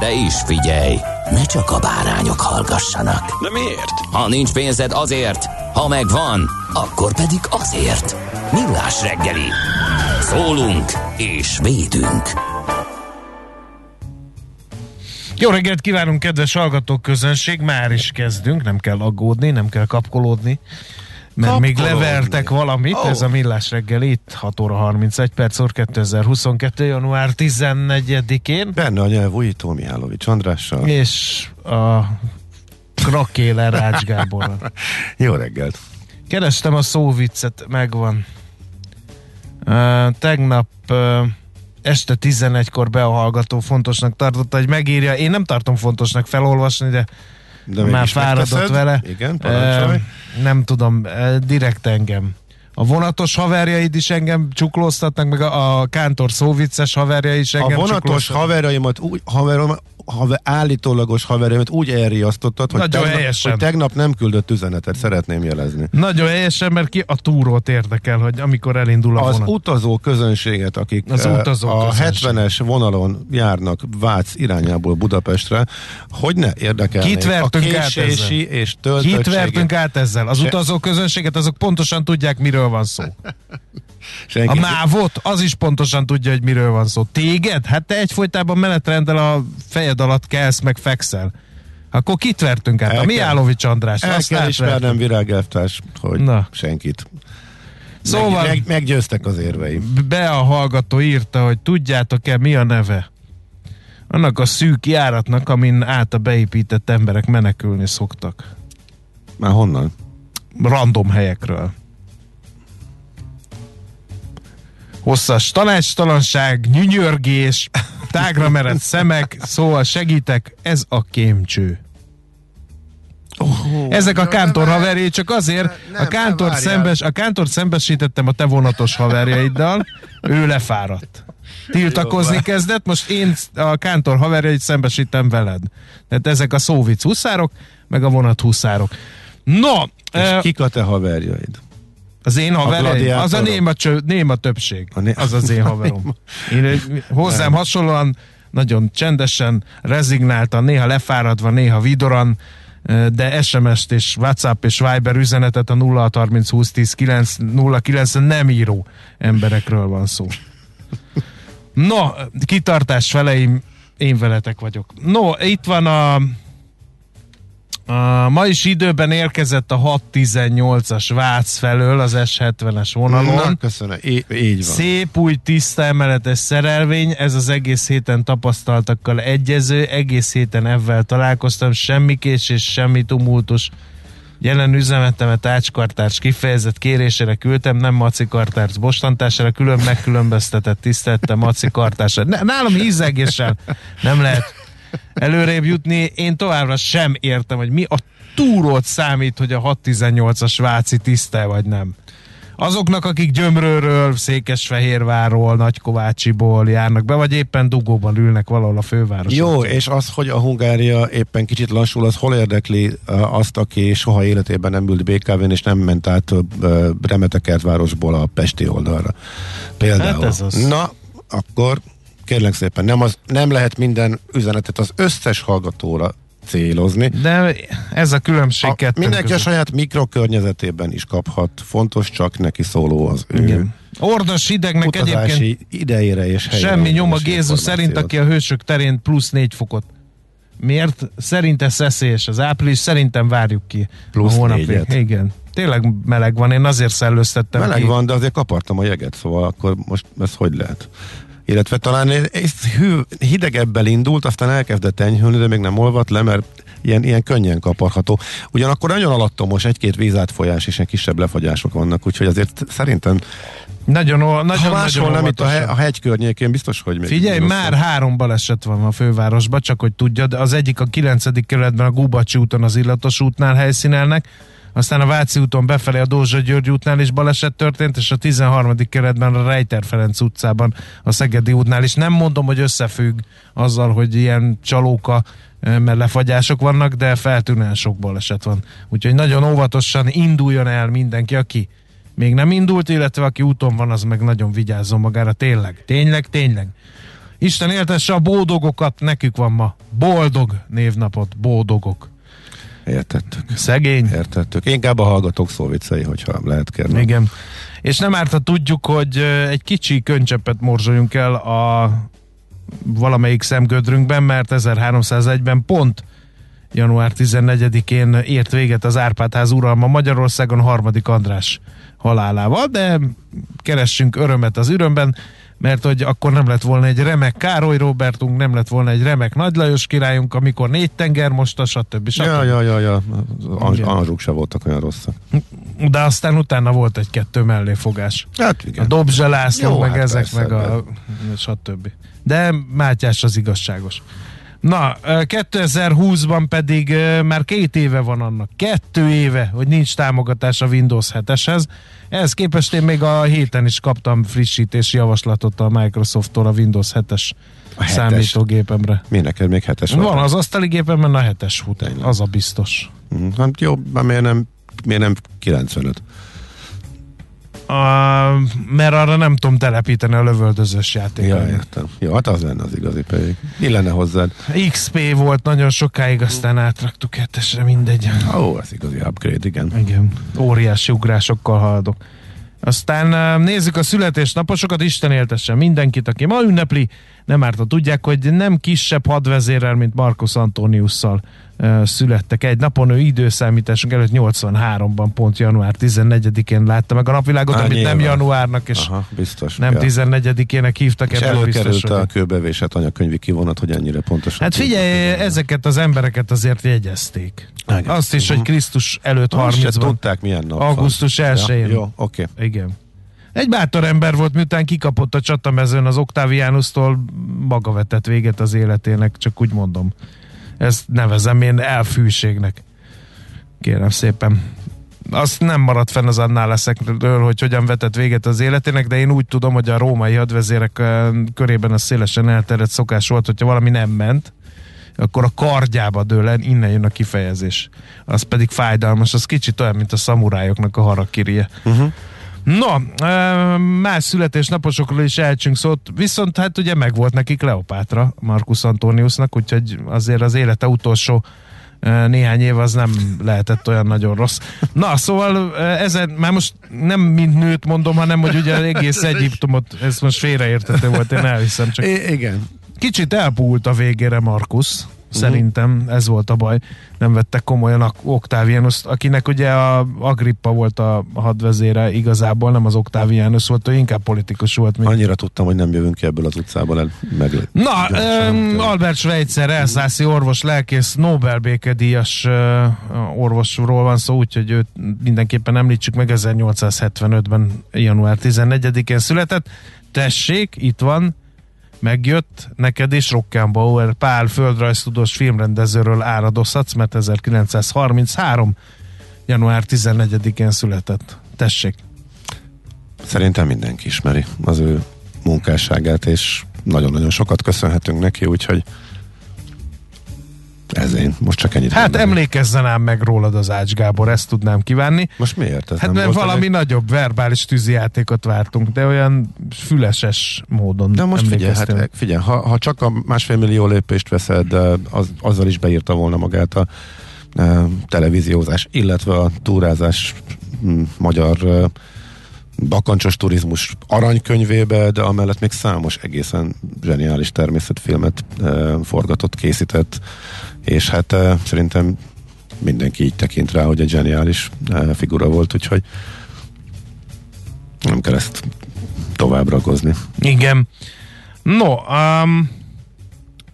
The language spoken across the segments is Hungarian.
De is figyelj, ne csak a bárányok hallgassanak. De miért? Ha nincs pénzed azért, ha megvan, akkor pedig azért. Millás reggeli. Szólunk és védünk. Jó reggelt kívánunk, kedves hallgatók közönség! Már is kezdünk, nem kell aggódni, nem kell kapkolódni, mert még Kapkolódni. levertek valamit, Ó. ez a Millás reggel itt, 6 óra 31 perc, úr 2022. január 14-én, Benne a nyelv újító Mihálovics Andrással. és a Krakéler Rács Gáborral. Jó reggelt! Kerestem a szóviccet, megvan. Uh, tegnap uh, este 11-kor be a hallgató fontosnak tartotta, hogy megírja. Én nem tartom fontosnak felolvasni, de, De már fáradott megteszed. vele. Igen, parancsolj. Nem tudom, direkt engem. A vonatos haverjaid is engem csuklóztatnak, meg a, a kántor szóvicces haverja is A engem vonatos csuklóztatnak. haverjaimat úgy, haverom, haver, állítólagos haverjaimat úgy elriasztottad, hogy Nagyon tegnap, helyesen. hogy tegnap nem küldött üzenetet, szeretném jelezni. Nagyon helyesen, mert ki a túrót érdekel, hogy amikor elindul a Az vonat. utazó közönséget, akik Az eh, utazó a közönség. 70-es vonalon járnak Vác irányából Budapestre, hogy ne érdekelnék Kit a vertünk át késési és Kit vertünk át ezzel? Az utazó közönséget, azok pontosan tudják, miről van szó. A Senki- mávot, az is pontosan tudja, hogy miről van szó. Téged? Hát te egyfolytában menetrendel a fejed alatt kelsz, meg fekszel. Akkor kit vertünk át? El A kell- Miálovics András. El azt kell ismernem virágelvtárs, hogy Na. senkit. Szóval- Meg, meg, meggyőztek az érveim. Be a hallgató írta, hogy tudjátok-e mi a neve? Annak a szűk járatnak, amin át a beépített emberek menekülni szoktak. Már honnan? Random helyekről. Hosszas tanácstalanság, nyünyörgés, tágra merett szemek, szóval segítek, ez a kémcső. Oh, Ezek a kántor haverjai csak azért, nem, a kántor szembes, a kántor szembesítettem a te vonatos haverjaiddal, ő lefáradt. Tiltakozni kezdett, most én a kántor haverjait szembesítem veled. Tehát ezek a szóvic huszárok, meg a vonat huszárok. No, És eh, kik a te haverjaid? Az én gladiátorok? az a néma, cső, néma többség. A né- Az az én haverom. Én, eh, hozzám hasonlóan nagyon csendesen, rezignáltan, néha lefáradva, néha vidoran, eh, de SMS-t és WhatsApp és Viber üzenetet a 0630 20 10 9 09 nem író emberekről van szó. No, kitartás feleim, én veletek vagyok. No, itt van a a ma is időben érkezett a 618-as Vác felől az S70-es vonalon. Na, köszönöm. Í- így van. Szép új tiszta emeletes szerelvény, ez az egész héten tapasztaltakkal egyező, egész héten ebben találkoztam, semmi késés, semmi tumultus. Jelen üzenetemet ácskartárs kifejezett kérésére küldtem, nem Maci kartárs bostantására, külön megkülönböztetett tiszteltem Maci kartársra. Ne, nálam hízegéssel nem lehet előrébb jutni. Én továbbra sem értem, hogy mi a túrót számít, hogy a 618-as Váci tiszte vagy nem. Azoknak, akik Gyömrőről, Székesfehérvárról, Nagykovácsiból járnak be, vagy éppen dugóban ülnek valahol a fővárosban. Jó, és az, hogy a Hungária éppen kicsit lassul, az hol érdekli uh, azt, aki soha életében nem ült BKV-n, és nem ment át uh, Remetekertvárosból a Pesti oldalra. Például. Hát ez az. Na, akkor kérlek szépen, nem, az, nem lehet minden üzenetet az összes hallgatóra célozni. De ez a különbség A, mindenki a között. saját mikrokörnyezetében is kaphat. Fontos csak neki szóló az ő Igen. Ordas hidegnek egyébként idejére és helyére. semmi nyoma Gézu szerint, aki a hősök terén plusz négy fokot. Miért? Szerinte szeszélyes az április, szerintem várjuk ki Plusz a hónapi. négyet. Igen. Tényleg meleg van, én azért szellőztettem Meleg ki. van, de azért kapartam a jeget, szóval akkor most ez hogy lehet? Illetve talán hű, hidegebbel indult, aztán elkezdett enyhülni, de még nem olvadt le, mert ilyen, ilyen könnyen kaparható. Ugyanakkor nagyon alattomos, egy-két vízátfolyás és egy kisebb lefagyások vannak, úgyhogy azért szerintem Nagyon, o- nagyon, ha máshol nagyon nem itt a, he, a hegy környékén, biztos, hogy még Figyelj, rosszabb. már három baleset van a fővárosban, csak hogy tudjad. Az egyik a 9. kerületben a Gubacsi úton az Illatos útnál helyszínelnek, aztán a Váci úton befelé a Dózsa György útnál is baleset történt, és a 13. kerületben a Rejter Ferenc utcában a Szegedi útnál is. Nem mondom, hogy összefügg azzal, hogy ilyen csalóka mert lefagyások vannak, de feltűnően sok baleset van. Úgyhogy nagyon óvatosan induljon el mindenki, aki még nem indult, illetve aki úton van, az meg nagyon vigyázzon magára. Tényleg, tényleg, tényleg. Isten éltesse a boldogokat, nekük van ma. Boldog névnapot, boldogok. Értettük. Szegény. Értettük. Inkább a hallgatók szóvicei, hogyha lehet kérni. Igen. És nem árt, ha tudjuk, hogy egy kicsi könycsepet morzsoljunk el a valamelyik szemgödrünkben, mert 1301-ben pont január 14-én ért véget az Árpádház uralma Magyarországon harmadik András halálával, de keressünk örömet az örömben, mert hogy akkor nem lett volna egy remek Károly Robertunk, nem lett volna egy remek Nagy Lajos királyunk, amikor négy tenger most a stb. stb. Ja, ja, ja, ja. Anzsuk se voltak olyan rosszak. De aztán utána volt egy-kettő melléfogás. Hát A igen. Dobzsa László, Jó, meg hát ezek, persze, meg a stb. De Mátyás az igazságos. Na, ö, 2020-ban pedig már két éve van annak. Kettő éve, hogy nincs támogatás a Windows 7-eshez. Ehhez képest én még a héten is kaptam frissítési javaslatot a Microsofttól a Windows 7-es A számítógépemre. Mi neked még hetes Van az asztali gépemben a 7-es fut, az a biztos. Mhm. Hát jó, miért nem, miért nem 95? A, mert arra nem tudom telepíteni a lövöldözős Ja, játékokat. értem. Jó, hát az lenne az igazi pedig. Illene hozzád. XP volt nagyon sokáig, aztán átraktuk hetesre, mindegy. Ó, ez igazi upgrade, igen. Igen. Óriási ugrásokkal haladok. Aztán nézzük a születésnaposokat, Isten éltesse mindenkit, aki ma ünnepli. Nem árt, ha tudják, hogy nem kisebb hadvezérrel, mint Marcus Antoniusszal születtek egy napon. Ő időszámításunk előtt 83-ban, pont január 14-én látta meg a napvilágot, Á, amit nem nyilván. januárnak, és Aha, biztos. nem ja. 14-ének hívtak. És előkerült a kőbevésett anyakönyvi kivonat, hogy ennyire pontosan. Hát figyelj, ezeket az embereket azért jegyezték. Igen. Azt is, hogy Krisztus előtt Azt se 30-ban. tudták, milyen nap. Augusztus 1-én. Ja, jó, oké. Igen. Egy bátor ember volt, miután kikapott a csatamezőn az Octavianusztól, maga vetett véget az életének, csak úgy mondom. Ezt nevezem én elfűségnek. Kérem szépen. Azt nem maradt fenn az annál leszekről, hogy hogyan vetett véget az életének, de én úgy tudom, hogy a római hadvezérek ö, körében a szélesen elterjedt szokás volt, hogyha valami nem ment, akkor a kardjába dől el, innen jön a kifejezés. Az pedig fájdalmas, az kicsit olyan, mint a szamurájoknak a harakirije. Uh-huh. No, ö, más születésnaposokról is elcsünk szót, viszont hát ugye megvolt nekik Kleopátra, Marcus Antoniusnak, úgyhogy azért az élete utolsó néhány év az nem lehetett olyan nagyon rossz. Na, szóval ezen, már most nem mint nőt mondom, hanem hogy ugye egész Egyiptomot, ez most félreértető volt, én elhiszem, csak I- igen. Kicsit elpúlt a végére Markus, szerintem ez volt a baj. Nem vette komolyan a Octavianus, akinek ugye a Agrippa volt a hadvezére, igazából nem az Octavianus volt, ő inkább politikus volt. Mint. Annyira tudtam, hogy nem jövünk ki ebből az utcából el. Meg... Na, tényleg. Albert Schweitzer, elszászi orvos, lelkész, Nobel békedíjas orvosról van szó, úgyhogy őt mindenképpen említsük meg, 1875-ben január 14-én született. Tessék, itt van, megjött neked is Rockenbauer Pál földrajztudós filmrendezőről áradozhatsz, mert 1933 január 14-én született. Tessék. Szerintem mindenki ismeri az ő munkásságát, és nagyon-nagyon sokat köszönhetünk neki, úgyhogy ez én. Most csak ennyit Hát mondanék. emlékezzen ám meg rólad az Ács Gábor, ezt tudnám kívánni. Most miért? Ez Hát nem mert valami elég? nagyobb verbális tűzijátékot vártunk, de olyan füleses módon De most figyelj, hát, figyelj ha, ha csak a másfél millió lépést veszed, az, azzal is beírta volna magát a e, televíziózás, illetve a túrázás m, magyar e, bakancsos turizmus aranykönyvébe, de amellett még számos egészen zseniális természetfilmet e, forgatott, készített, és hát e, szerintem mindenki így tekint rá, hogy egy zseniális e, figura volt, úgyhogy nem kell ezt tovább ragozni. Igen. No, um,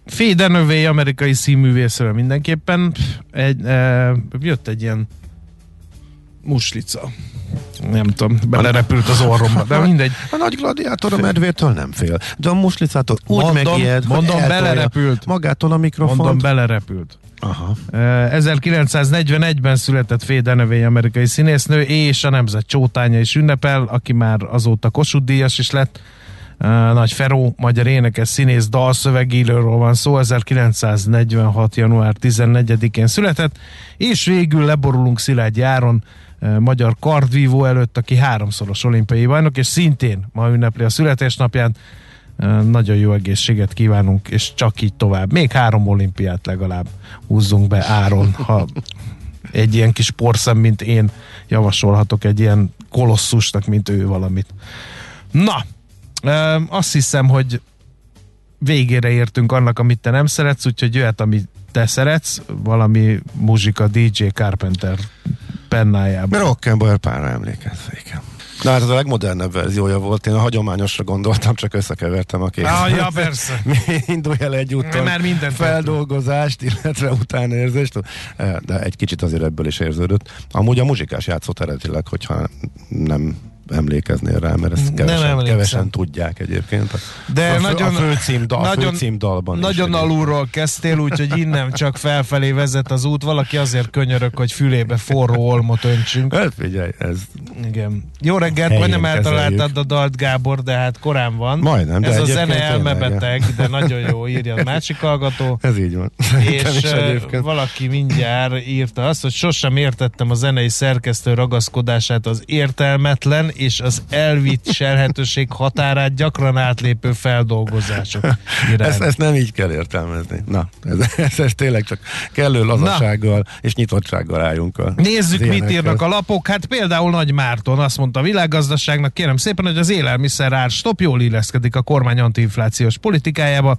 Fédenövé amerikai színművészről mindenképpen egy, e, jött egy ilyen muslica. Nem tudom, belerepült az orromba, de mindegy. A nagy gladiátor a medvétől nem fél, de a muslicától úgy Mondom, megijed, hogy mondom, eltolja belerepült. Magától a mikrofont. Mondom, belerepült. Aha. Eh, 1941-ben született Faye Dunaway amerikai színésznő, és a nemzet csótánya is ünnepel, aki már azóta Kossuth díjas is lett. Eh, Nagy Feró, magyar énekes, színész, dalszövegíróról van szó, 1946. január 14-én született, és végül leborulunk Szilágyi Áron, eh, magyar kardvívó előtt, aki háromszoros olimpiai bajnok, és szintén ma ünnepli a születésnapját. Nagyon jó egészséget kívánunk, és csak így tovább. Még három olimpiát legalább húzzunk be Áron, ha egy ilyen kis porszem, mint én javasolhatok egy ilyen kolosszusnak, mint ő valamit. Na, azt hiszem, hogy végére értünk annak, amit te nem szeretsz, úgyhogy jöhet, amit te szeretsz, valami muzsika DJ Carpenter pennájában. Rock'n'Roll pára emlékezve, igen. Na hát ez a legmodernebb verziója volt, én a hagyományosra gondoltam, csak összekevertem a két. Ah, ja, persze. Indulj el egy úton Már mindent feldolgozást, illetve utánérzést, de egy kicsit azért ebből is érződött. Amúgy a muzsikás játszott eredetileg, hogyha nem emlékeznél rá, mert ezt kevesen, emlékszem. kevesen tudják egyébként. De a, nagyon- a főcímdal, nagyon- főcímdalban is Nagyon egyébként. alulról kezdtél, úgyhogy innen csak felfelé vezet az út. Valaki azért könyörök, hogy fülébe forró olmot öntsünk. Hát figyelj, ez Igen. Jó reggelt, majdnem eltaláltad kezeljük. a dalt, Gábor, de hát korán van. Majdnem, de Ez a zene elmebeteg, de nagyon jó írja a másik hallgató. Ez így van. És is valaki mindjárt írta azt, hogy sosem értettem a zenei szerkesztő ragaszkodását az értelmetlen és az elviselhetőség határát gyakran átlépő feldolgozások iránt. Ezt, ezt nem így kell értelmezni. Na, ez, ez, ez tényleg csak kellő lazasággal és nyitottsággal álljunk a Nézzük, mit írnak a lapok. Hát például Nagy Márton azt mondta a világgazdaságnak, kérem szépen, hogy az élelmiszer ár stop jól illeszkedik a kormány antiinflációs politikájába,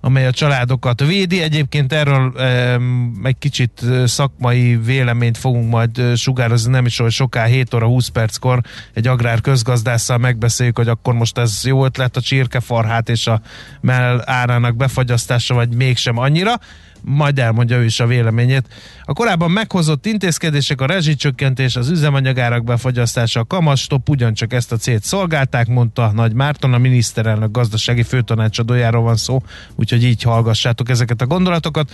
amely a családokat védi. Egyébként erről um, egy kicsit szakmai véleményt fogunk majd sugározni, nem is olyan soká, 7 óra 20 perckor egy agrár közgazdásszal megbeszéljük, hogy akkor most ez jó ötlet a csirkefarhát és a mell árának befagyasztása, vagy mégsem annyira majd elmondja ő is a véleményét. A korábban meghozott intézkedések, a rezsicsökkentés, az üzemanyagárak befagyasztása, a kamastop ugyancsak ezt a célt szolgálták, mondta Nagy Márton, a miniszterelnök gazdasági főtanácsadójáról van szó, úgyhogy így hallgassátok ezeket a gondolatokat.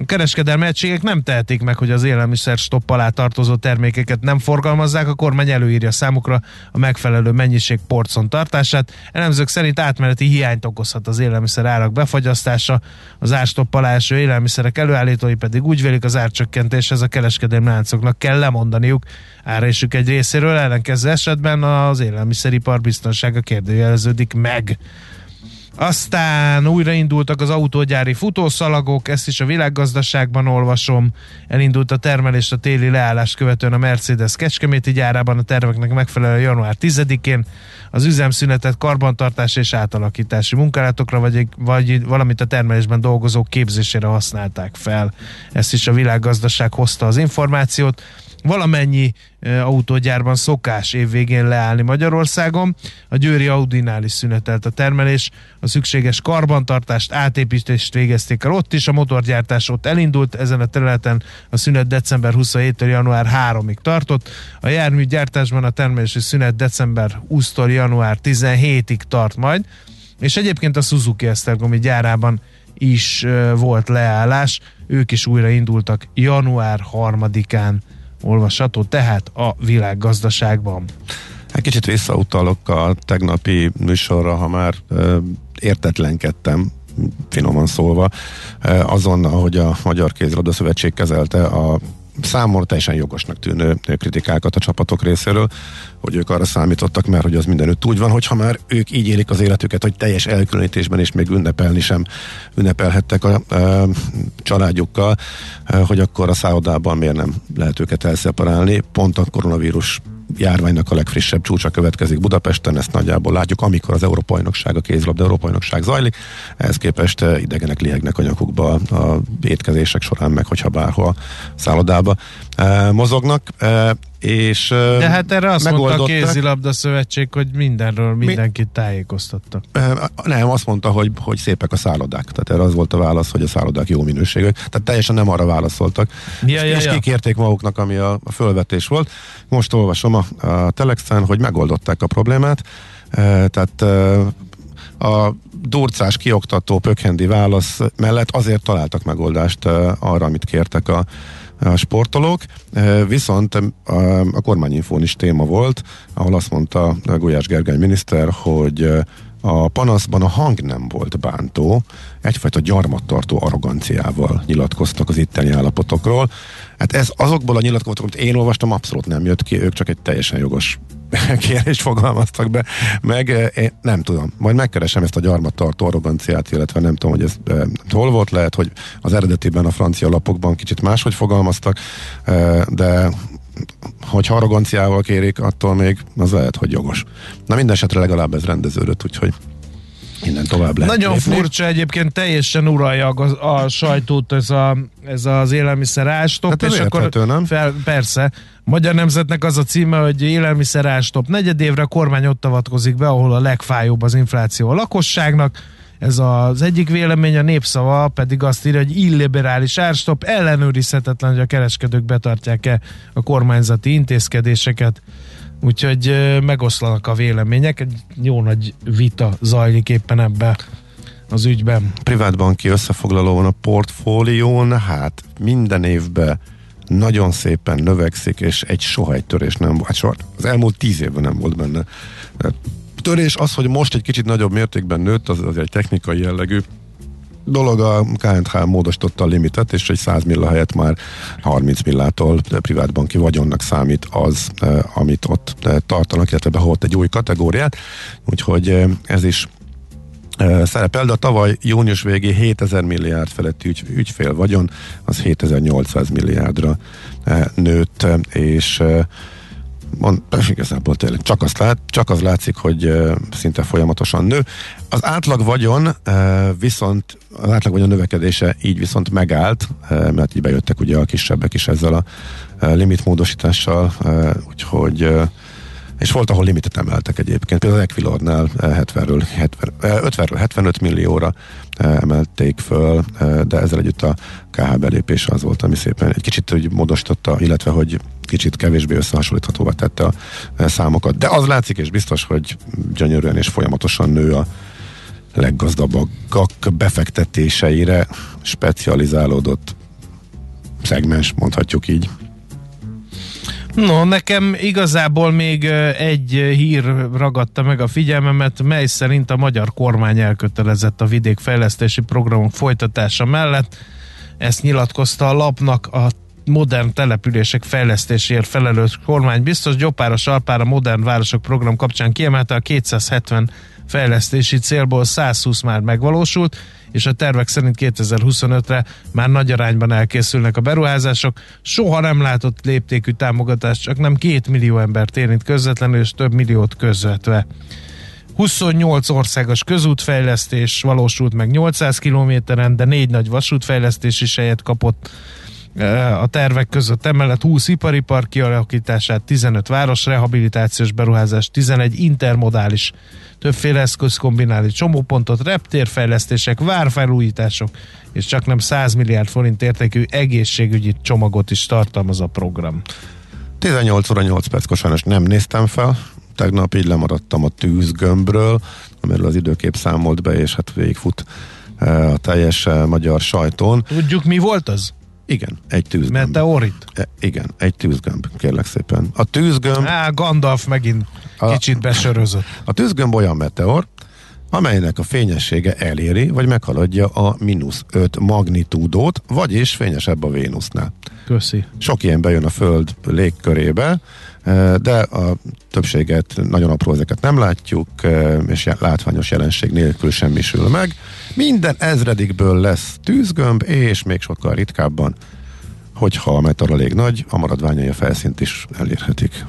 A kereskedelmi egységek nem tehetik meg, hogy az élelmiszer stopp alá tartozó termékeket nem forgalmazzák, a kormány előírja számukra a megfelelő mennyiség porcon tartását. Elemzők szerint átmeneti hiányt okozhat az élelmiszer árak befagyasztása, az árstopp alá eső élelmiszerek előállítói pedig úgy vélik az árcsökkentéshez a kereskedelmi láncoknak kell lemondaniuk árésük egy részéről, ellenkező esetben az élelmiszeripar biztonsága kérdőjeleződik meg. Aztán újraindultak az autógyári futószalagok, ezt is a világgazdaságban olvasom. Elindult a termelés a téli leállást követően a Mercedes Kecskeméti gyárában a terveknek megfelelően január 10-én. Az üzemszünetet karbantartás és átalakítási munkálatokra, vagy, vagy valamint a termelésben dolgozók képzésére használták fel. Ezt is a világgazdaság hozta az információt valamennyi autógyárban szokás évvégén leállni Magyarországon. A Győri Audinál is szünetelt a termelés, a szükséges karbantartást, átépítést végezték el. Ott is, a motorgyártás ott elindult, ezen a területen. A szünet december 27-től január 3-ig tartott, a járműgyártásban a termelési szünet december 20-tól január 17-ig tart majd, és egyébként a Suzuki Esztergomi gyárában is volt leállás, ők is újra indultak január 3-án olvasható, tehát a világgazdaságban. Hát kicsit visszautalok a tegnapi műsorra, ha már ö, értetlenkedtem, finoman szólva, azon, ahogy a Magyar Kézilabda Szövetség kezelte a számomra teljesen jogosnak tűnő kritikákat a csapatok részéről, hogy ők arra számítottak, mert hogy az mindenütt úgy van, hogyha már ők így élik az életüket, hogy teljes elkülönítésben és még ünnepelni sem ünnepelhettek a, a családjukkal, eh, hogy akkor a szállodában miért nem lehet őket elszeparálni. Pont a koronavírus járványnak a legfrissebb csúcsa következik Budapesten, ezt nagyjából látjuk, amikor az Európa-bajnokság, a kézilabda Európa-bajnokság zajlik, ehhez képest eh, idegenek liegnek a nyakukba a étkezések során, meg hogyha bárhol szállodába eh, mozognak. És De hát erre azt mondta a kézilabda szövetség, hogy mindenről mindenkit tájékoztattak. Ö, Nem, azt mondta, hogy, hogy szépek a szállodák. Tehát erre az volt a válasz, hogy a szállodák jó minőségűek. Tehát teljesen nem arra válaszoltak. Ja, ja, és ja. kikérték maguknak, ami a, a fölvetés volt. Most olvasom a, a Telexen, hogy megoldották a problémát. E, tehát e, a durcás, kioktató, pökhendi válasz mellett azért találtak megoldást e, arra, amit kértek a, a sportolók, viszont a, kormányinfón is téma volt, ahol azt mondta Gulyás Gergely miniszter, hogy a panaszban a hang nem volt bántó, egyfajta gyarmattartó arroganciával nyilatkoztak az itteni állapotokról. Hát ez azokból a nyilatkozatokból, amit én olvastam, abszolút nem jött ki, ők csak egy teljesen jogos kérést fogalmaztak be, meg eh, én nem tudom, majd megkeresem ezt a gyarmattartó arroganciát, illetve nem tudom, hogy ez eh, hol volt, lehet, hogy az eredetiben a francia lapokban kicsit máshogy fogalmaztak, eh, de hogyha arroganciával kérik, attól még az lehet, hogy jogos. Na minden esetre legalább ez rendeződött, úgyhogy innen tovább lehet Nagyon lépni. furcsa egyébként, teljesen uralja a, a sajtót ez, a, ez az élelmiszer ástop, Hát ez és akkor nem? Fel, persze. Magyar Nemzetnek az a címe, hogy élelmiszer ástop. Negyed évre a kormány ott avatkozik be, ahol a legfájóbb az infláció a lakosságnak. Ez az egyik vélemény, a népszava pedig azt írja, hogy illiberális árstop, ellenőrizhetetlen, hogy a kereskedők betartják-e a kormányzati intézkedéseket. Úgyhogy megoszlanak a vélemények, egy jó nagy vita zajlik éppen ebbe az ügyben. privátbanki összefoglalóban a portfólión, hát minden évben nagyon szépen növekszik, és egy soha egy törés nem volt. Soha, az elmúlt tíz évben nem volt benne. Törés az, hogy most egy kicsit nagyobb mértékben nőtt, az, az egy technikai jellegű dolog, a KNH módosította a limitet, és egy 100 milla helyett már 30 millától privátbanki vagyonnak számít az, eh, amit ott eh, tartanak, illetve beholt egy új kategóriát, úgyhogy eh, ez is szerepel, de a tavaly június végé 7000 milliárd feletti ügy, ügyfél vagyon, az 7800 milliárdra nőtt, és eh, mond, igazából tényleg csak, azt lát, csak az látszik, hogy szinte folyamatosan nő. Az átlag vagyon viszont, az átlag vagyon növekedése így viszont megállt, mert így bejöttek ugye a kisebbek is ezzel a limitmódosítással, uh, úgyhogy és volt, ahol limitet emeltek egyébként. Például az Equilornál eh, 70-ről, 70, eh, 50-ről 75 millióra emelték föl, de ezzel együtt a KH belépése az volt, ami szépen egy kicsit úgy módosította, illetve hogy kicsit kevésbé összehasonlíthatóvá tette a eh, számokat. De az látszik, és biztos, hogy gyönyörűen és folyamatosan nő a leggazdagabbak befektetéseire specializálódott szegmens, mondhatjuk így. No, nekem igazából még ö, egy hír ragadta meg a figyelmemet, mely szerint a magyar kormány elkötelezett a vidékfejlesztési programok folytatása mellett. Ezt nyilatkozta a lapnak a modern települések fejlesztéséért felelős kormány. Biztos Gyopáros Alpára Modern Városok program kapcsán kiemelte a 270 fejlesztési célból 120 már megvalósult, és a tervek szerint 2025-re már nagy arányban elkészülnek a beruházások. Soha nem látott léptékű támogatás, csak nem két millió embert érint közvetlenül, és több milliót közvetve. 28 országos közútfejlesztés valósult meg 800 kilométeren, de négy nagy vasútfejlesztés is helyet kapott a tervek között emellett 20 ipari park kialakítását, 15 városrehabilitációs beruházás, 11 intermodális többféle eszköz kombinálni csomópontot, reptérfejlesztések, várfelújítások, és csak nem 100 milliárd forint értékű egészségügyi csomagot is tartalmaz a program. 18 óra 8 perckor sajnos nem néztem fel, tegnap így lemaradtam a tűzgömbről, amiről az időkép számolt be, és hát végigfut a teljes magyar sajtón. Tudjuk, mi volt az? Igen, egy tűzgömb. Meteorit? E, igen, egy tűzgömb, kérlek szépen. A tűzgömb, Á, Gandalf megint A- kicsit besörözött. a tűzgömb olyan meteor, amelynek a fényessége eléri, vagy meghaladja a mínusz 5 magnitúdót, vagyis fényesebb a Vénusznál. Köszi. Sok ilyen bejön a Föld légkörébe, eh, de a többséget, nagyon apró ezeket nem látjuk, eh, és látványos jelenség nélkül semmisül meg. Minden ezredikből lesz tűzgömb, és még sokkal ritkábban, hogyha a meteor elég nagy, a maradványai a felszínt is elérhetik.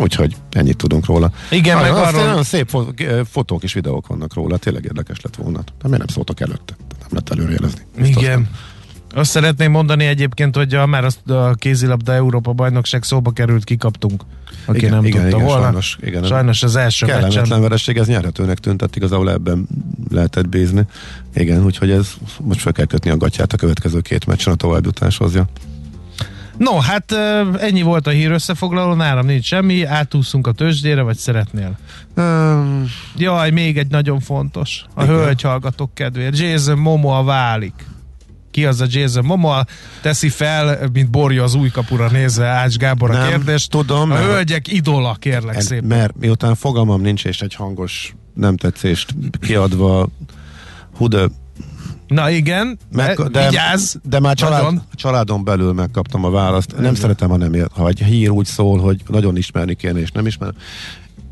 Úgyhogy ennyit tudunk róla. Igen, nagyon, meg arról- nagyon szép eh, fotók és videók vannak róla, tényleg érdekes lett volna. De miért nem szóltak előtte? Nem lehet előrejelezni. Igen. nem. Azt szeretném mondani egyébként, hogy a, már azt a kézilabda Európa bajnokság szóba került, kikaptunk. Aki Igen, nem igen, tudta igen, volna. sajnos, igen. sajnos az első Kellemetlen meccsen. vereség, ez nyerhetőnek tűnt, tehát igazából ebben lehetett bízni. Igen, úgyhogy ez most fel kell kötni a gatyát a következő két meccsen a továbbjutáshoz. Ja. No, hát ennyi volt a hír összefoglaló, nálam nincs semmi, átúszunk a tőzsdére, vagy szeretnél? Um, Jaj, még egy nagyon fontos. A Igen. hölgy hallgatók kedvéért. Jason Momoa válik. Ki az a Jason Momoa? Teszi fel, mint borja az új kapura nézve Ács Gábor a kérdést. tudom, A mert- hölgyek idola, kérlek en- szépen. mert miután fogalmam nincs, és egy hangos nem tetszést kiadva, hú de, Na igen, meg, de, vigyázz! de már család, Nagyon. családon belül megkaptam a választ. Nem szeretem, ha, nem ha egy hír úgy szól, hogy nagyon ismerni kéne, és nem ismer.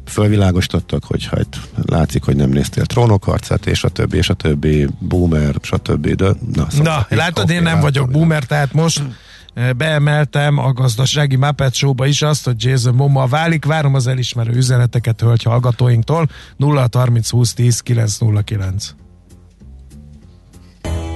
Fölvilágosítottak, hogy hát látszik, hogy nem néztél trónokharcát, és a többi, és a többi, boomer, stb. De, na, Na, látod, én nem vagyok boomer, tehát most eh, beemeltem a gazdasági Muppet Show-ba is azt, hogy Jason Momoa válik. Várom az elismerő üzeneteket hölgy hallgatóinktól. 0 30 20 10 909.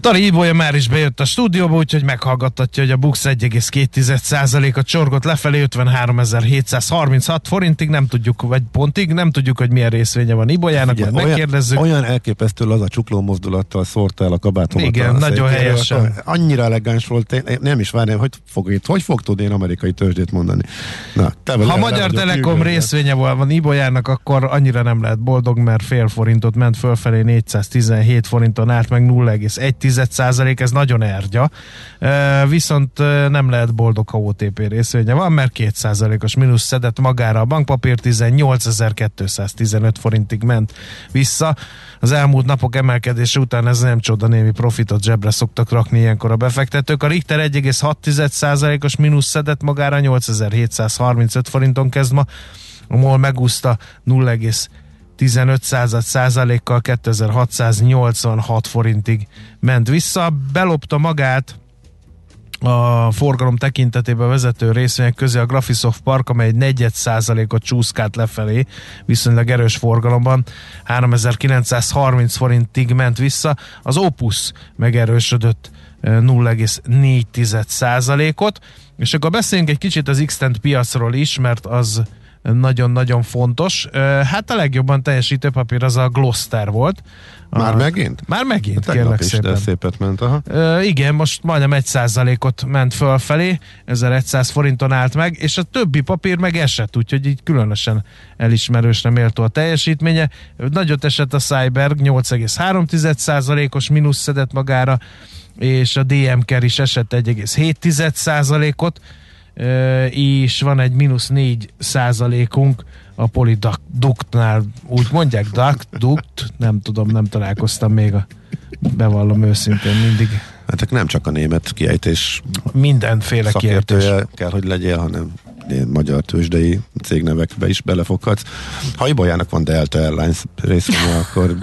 Tari Ibolya már is bejött a stúdióba, úgyhogy meghallgattatja, hogy a Bux 1,2%-a csorgott lefelé 53.736 forintig, nem tudjuk, vagy pontig, nem tudjuk, hogy milyen részvénye van Ibolyának, Ugye, majd olyan, megkérdezzük. olyan elképesztő az a csukló mozdulattal szórta el a kabátomat. Igen, a nagyon helyesen. Annyira elegáns volt, én nem is várnám, hogy fog, itt, hogy fog tudni én amerikai tőzsdét mondani. Na, te Ha le- Magyar Telekom részvénye van Ibolyának, akkor annyira nem lehet boldog, mert fél forintot ment fölfelé, 417 forinton állt meg 0,1 ez nagyon ergya. Viszont nem lehet boldog, ha OTP részvénye van, mert 2% os mínusz szedett magára a bankpapír, 18.215 forintig ment vissza. Az elmúlt napok emelkedése után ez nem csoda, némi profitot zsebre szoktak rakni ilyenkor a befektetők. A Richter 1,6%-os mínusz szedett magára, 8735 forinton kezd ma. A MOL megúszta 0,15 század százalékkal 2686 forintig ment vissza. Belopta magát a forgalom tekintetében vezető részvények közé a Graphisoft Park, amely egy negyed százalékot csúszkált lefelé, viszonylag erős forgalomban, 3930 forintig ment vissza. Az Opus megerősödött eh, 0,4 százalékot, és akkor beszéljünk egy kicsit az x piacról is, mert az nagyon-nagyon fontos. Hát a legjobban teljesítő papír az a Gloster volt. Már a, megint? Már megint, Tegnap kérlek is, szépen. szépet ment. Aha. Ö, igen, most majdnem egy százalékot ment fölfelé, 1100 forinton állt meg, és a többi papír meg esett, úgyhogy így különösen elismerősre méltó a teljesítménye. Nagyot esett a Cyberg, 8,3 százalékos mínusz szedett magára, és a DM Ker is esett 1,7 százalékot, ö, és van egy mínusz 4 százalékunk a Polyductnál, úgy mondják, duct, duct, nem tudom, nem találkoztam még a bevallom őszintén mindig. Hát nem csak a német kiejtés mindenféle kiejtés. kell, hogy legyél, hanem magyar tőzsdei cégnevekbe is belefoghatsz. Ha Ibolyának van Delta Airlines részvénye, akkor,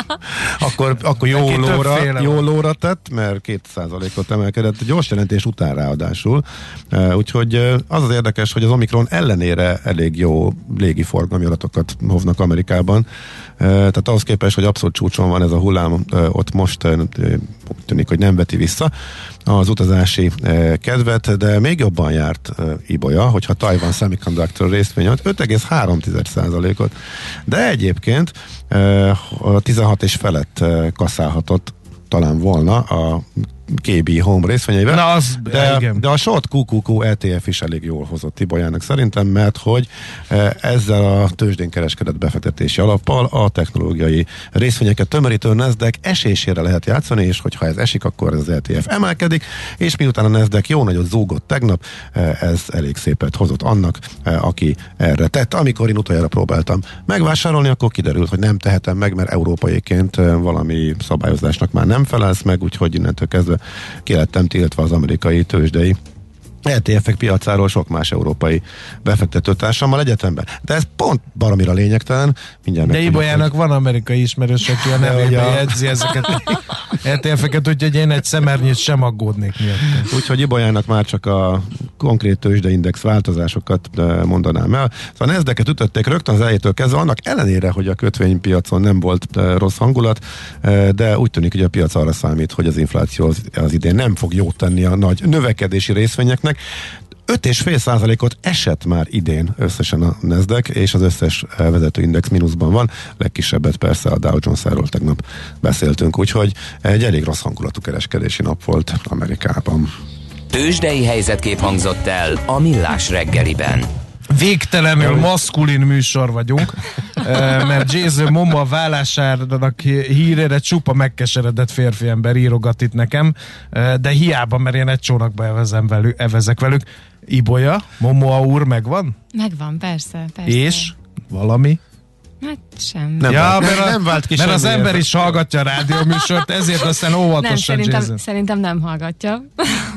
akkor, akkor jó, lóra, jó lóra tett, mert két százalékot emelkedett, gyors jelentés után ráadásul. Úgyhogy az az érdekes, hogy az Omikron ellenére elég jó légiforgalmi adatokat hovnak Amerikában. Tehát ahhoz képest, hogy abszolút csúcson van ez a hullám, ott most tűnik, hogy nem veti vissza az utazási kedvet, de még jobban járt Ibolya, hogyha Taiwan Semiconductor részvény, 5,3%-ot. De egyébként uh, a 16 és felett kaszálhatott talán volna a KB Home részvényeivel. Na, az- de, igen. de a short QQQ ETF is elég jól hozott Tibolyának szerintem, mert hogy eh, ezzel a tőzsdén kereskedett befektetési alappal a technológiai részvényeket tömörítő Nasdaq esésére lehet játszani, és hogyha ez esik, akkor ez az ETF emelkedik, és miután a Nasdaq jó nagyot zúgott tegnap, eh, ez elég szépet hozott annak, eh, aki erre tett. Amikor én utoljára próbáltam megvásárolni, akkor kiderült, hogy nem tehetem meg, mert európaiként valami szabályozásnak már nem felelsz meg, úgyhogy innentől kezdve ki lettem tiltva az amerikai tőzsdei ETF-ek piacáról sok más európai befektetőtársammal egyetemben. De ez pont baromira lényegtelen. Mindjárt De Ibolyának van amerikai ismerős, aki a nevébe ja. jegyzi ezeket a ETF-eket, úgyhogy én egy szemernyit sem aggódnék miatt. Úgyhogy Ibolyának már csak a konkrét tőzsdeindex változásokat mondanám el. Szóval a nezdeket ütötték rögtön az elejétől kezdve, annak ellenére, hogy a kötvénypiacon nem volt rossz hangulat, de úgy tűnik, hogy a piac arra számít, hogy az infláció az, az idén nem fog jót tenni a nagy növekedési részvényeknek. 5,5 százalékot esett már idén összesen a Nasdaq, és az összes eh, vezetőindex mínuszban van. Legkisebbet persze a Dow Jones-ról tegnap beszéltünk, úgyhogy egy elég rossz hangulatú kereskedési nap volt Amerikában. Tőzsdei helyzetkép hangzott el a Millás reggeliben. Végtelenül maszkulin műsor vagyunk, mert Jason Momoa vállásának hírére csupa megkeseredett férfi ember írogat itt nekem, de hiába, mert én egy csónakba evezem velük, evezek velük. Ibolya, Momoa úr megvan? Megvan, persze, persze. És? Valami? Hát sem. Nem ja, vált- mert, nem- a, nem vált ki mert az ember is hallgatja a rádióműsort, ezért aztán nem, óvatosan szerintem, Jason. szerintem nem hallgatja.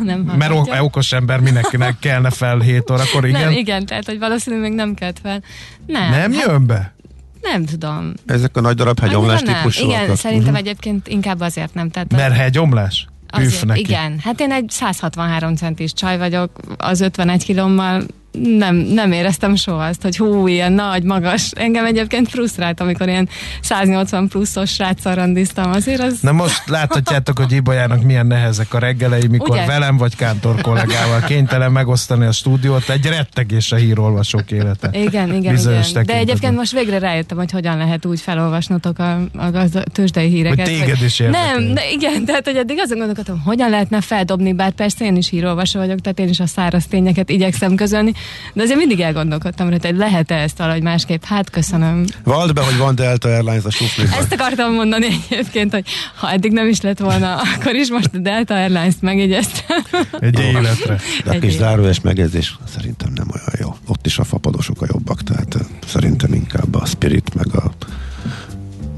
nem hallgatja. Mert okos ember mindenkinek kellene fel 7 órakor, igen? Nem, igen, tehát, hogy valószínűleg még nem kelt fel. Nem, Nem hát jön be? nem tudom. Ezek a nagy darab hegyomlás Annyira nem. típusúak. Igen, szerintem egyébként inkább azért nem. Tehát Mert hegyomlás? Azért, neki. igen, hát én egy 163 centis csaj vagyok, az 51 kilommal nem, nem éreztem soha azt, hogy hú, ilyen nagy, magas. Engem egyébként frusztrált, amikor ilyen 180 pluszos sráccal randiztam. Azért az... Na most láthatjátok, hogy Ibolyának milyen nehezek a reggelei, mikor Ugye? velem vagy Kántor kollégával kénytelen megosztani a stúdiót, egy rettegés a hírolvasók élete. Igen, igen, Bizonyos igen. De egyébként most végre rájöttem, hogy hogyan lehet úgy felolvasnotok a, a gazda, tőzsdei híreket. Hogy téged is érdekel. Nem, de igen, tehát hogy eddig azon gondolkodtam, hogyan lehetne feldobni, bár persze én is hírolvasó vagyok, tehát én is a száraz tényeket igyekszem közölni, de azért mindig elgondolkodtam, hogy hogy lehet-e ezt valahogy másképp. Hát köszönöm. Vald be, hogy van Delta Airlines a sufliban. Ezt akartam mondani egyébként, hogy ha eddig nem is lett volna, akkor is most a Delta Airlines megjegyeztem. Egy életre. De a Egy kis év. zárójeles megjegyzés szerintem nem olyan jó. Ott is a fapadosok a jobbak, tehát eh, szerintem inkább a Spirit meg a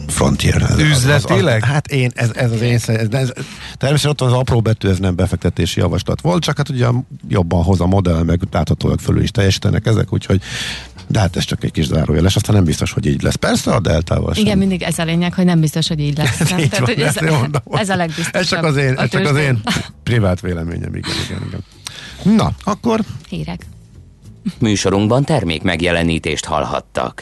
Frontier. Ez, Üzletileg? Az, az, hát én, ez, ez az én ez, ez, természetesen ott az apró betű, ez nem befektetési javaslat volt, csak hát ugye jobban hoz a modell, meg láthatólag fölül is teljesítenek ezek, úgyhogy de hát ez csak egy kis zárójeles, aztán nem biztos, hogy így lesz. Persze a deltával sem. Igen, mindig ez a lényeg, hogy nem biztos, hogy így lesz. Nem? Így Tehát, van, ez, ez a legbiztosabb. Ez csak az én, ez csak az én privát véleményem, igen, igen, igen. Na, akkor Hírek. Műsorunkban termék megjelenítést hallhattak.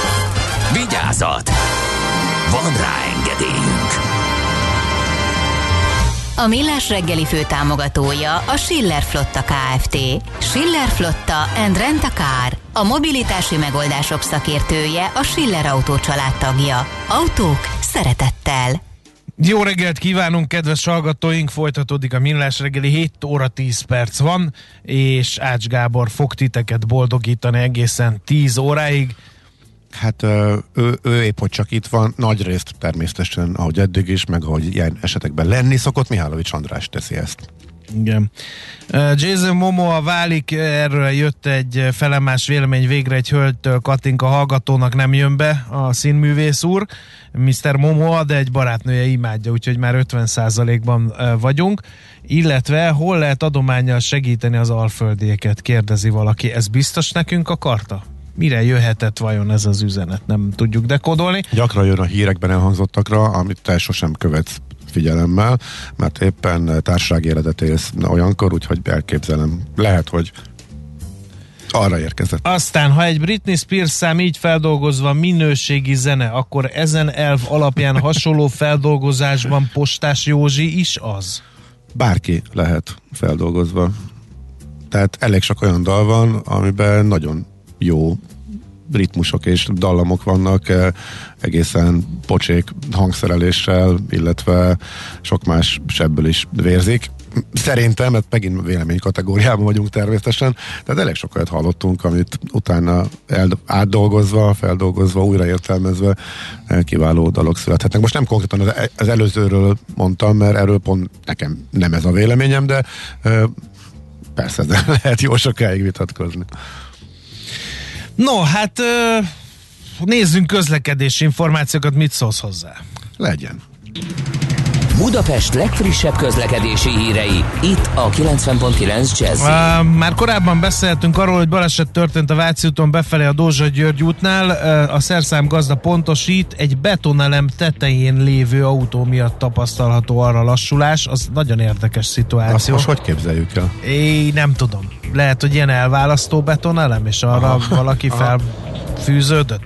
Vigyázat! Van rá engedélyünk! A Millás reggeli fő támogatója a Schiller Flotta KFT. Schiller Flotta and Rent a Car. A mobilitási megoldások szakértője a Schiller Autó tagja. Autók szeretettel. Jó reggelt kívánunk, kedves hallgatóink! Folytatódik a Millás reggeli, 7 óra 10 perc van, és Ács Gábor fog titeket boldogítani egészen 10 óráig. Hát ő, ő épp, hogy csak itt van, nagy részt természetesen, ahogy eddig is, meg ahogy ilyen esetekben lenni szokott, Mihálovics András teszi ezt. Igen. Jason Momoa válik, erről jött egy felemás vélemény végre egy hölgytől, Katinka hallgatónak nem jön be a színművész úr, Mr. Momoa, de egy barátnője imádja, úgyhogy már 50%-ban uh, vagyunk. Illetve hol lehet adományjal segíteni az alföldieket, kérdezi valaki. Ez biztos nekünk a karta? Mire jöhetett vajon ez az üzenet? Nem tudjuk dekodolni. Gyakran jön a hírekben elhangzottakra, amit te sosem követsz figyelemmel, mert éppen társasági életet élsz olyankor, úgyhogy elképzelem. Lehet, hogy arra érkezett. Aztán, ha egy Britney Spears szám így feldolgozva minőségi zene, akkor ezen elv alapján hasonló feldolgozásban Postás Józsi is az? Bárki lehet feldolgozva. Tehát elég sok olyan dal van, amiben nagyon jó ritmusok és dallamok vannak, eh, egészen pocsék hangszereléssel, illetve sok más sebből is vérzik. Szerintem, mert megint vélemény kategóriában vagyunk természetesen, tehát elég sokat hallottunk, amit utána el, átdolgozva, feldolgozva, újraértelmezve eh, kiváló dalok születhetnek. Most nem konkrétan az, az előzőről mondtam, mert erről pont nekem nem ez a véleményem, de eh, persze, de lehet jó sokáig vitatkozni. No, hát nézzünk közlekedési információkat, mit szólsz hozzá? Legyen. Budapest legfrissebb közlekedési hírei, itt a 90.9 Jazzy. Uh, már korábban beszéltünk arról, hogy baleset történt a Váci úton befelé a Dózsa György útnál. Uh, a szerszám gazda pontosít, egy betonelem tetején lévő autó miatt tapasztalható arra lassulás. Az nagyon érdekes Azt szituáció. most hogy képzeljük el? Én nem tudom. Lehet, hogy ilyen elválasztó betonelem, és arra Aha. valaki Aha. felfűződött.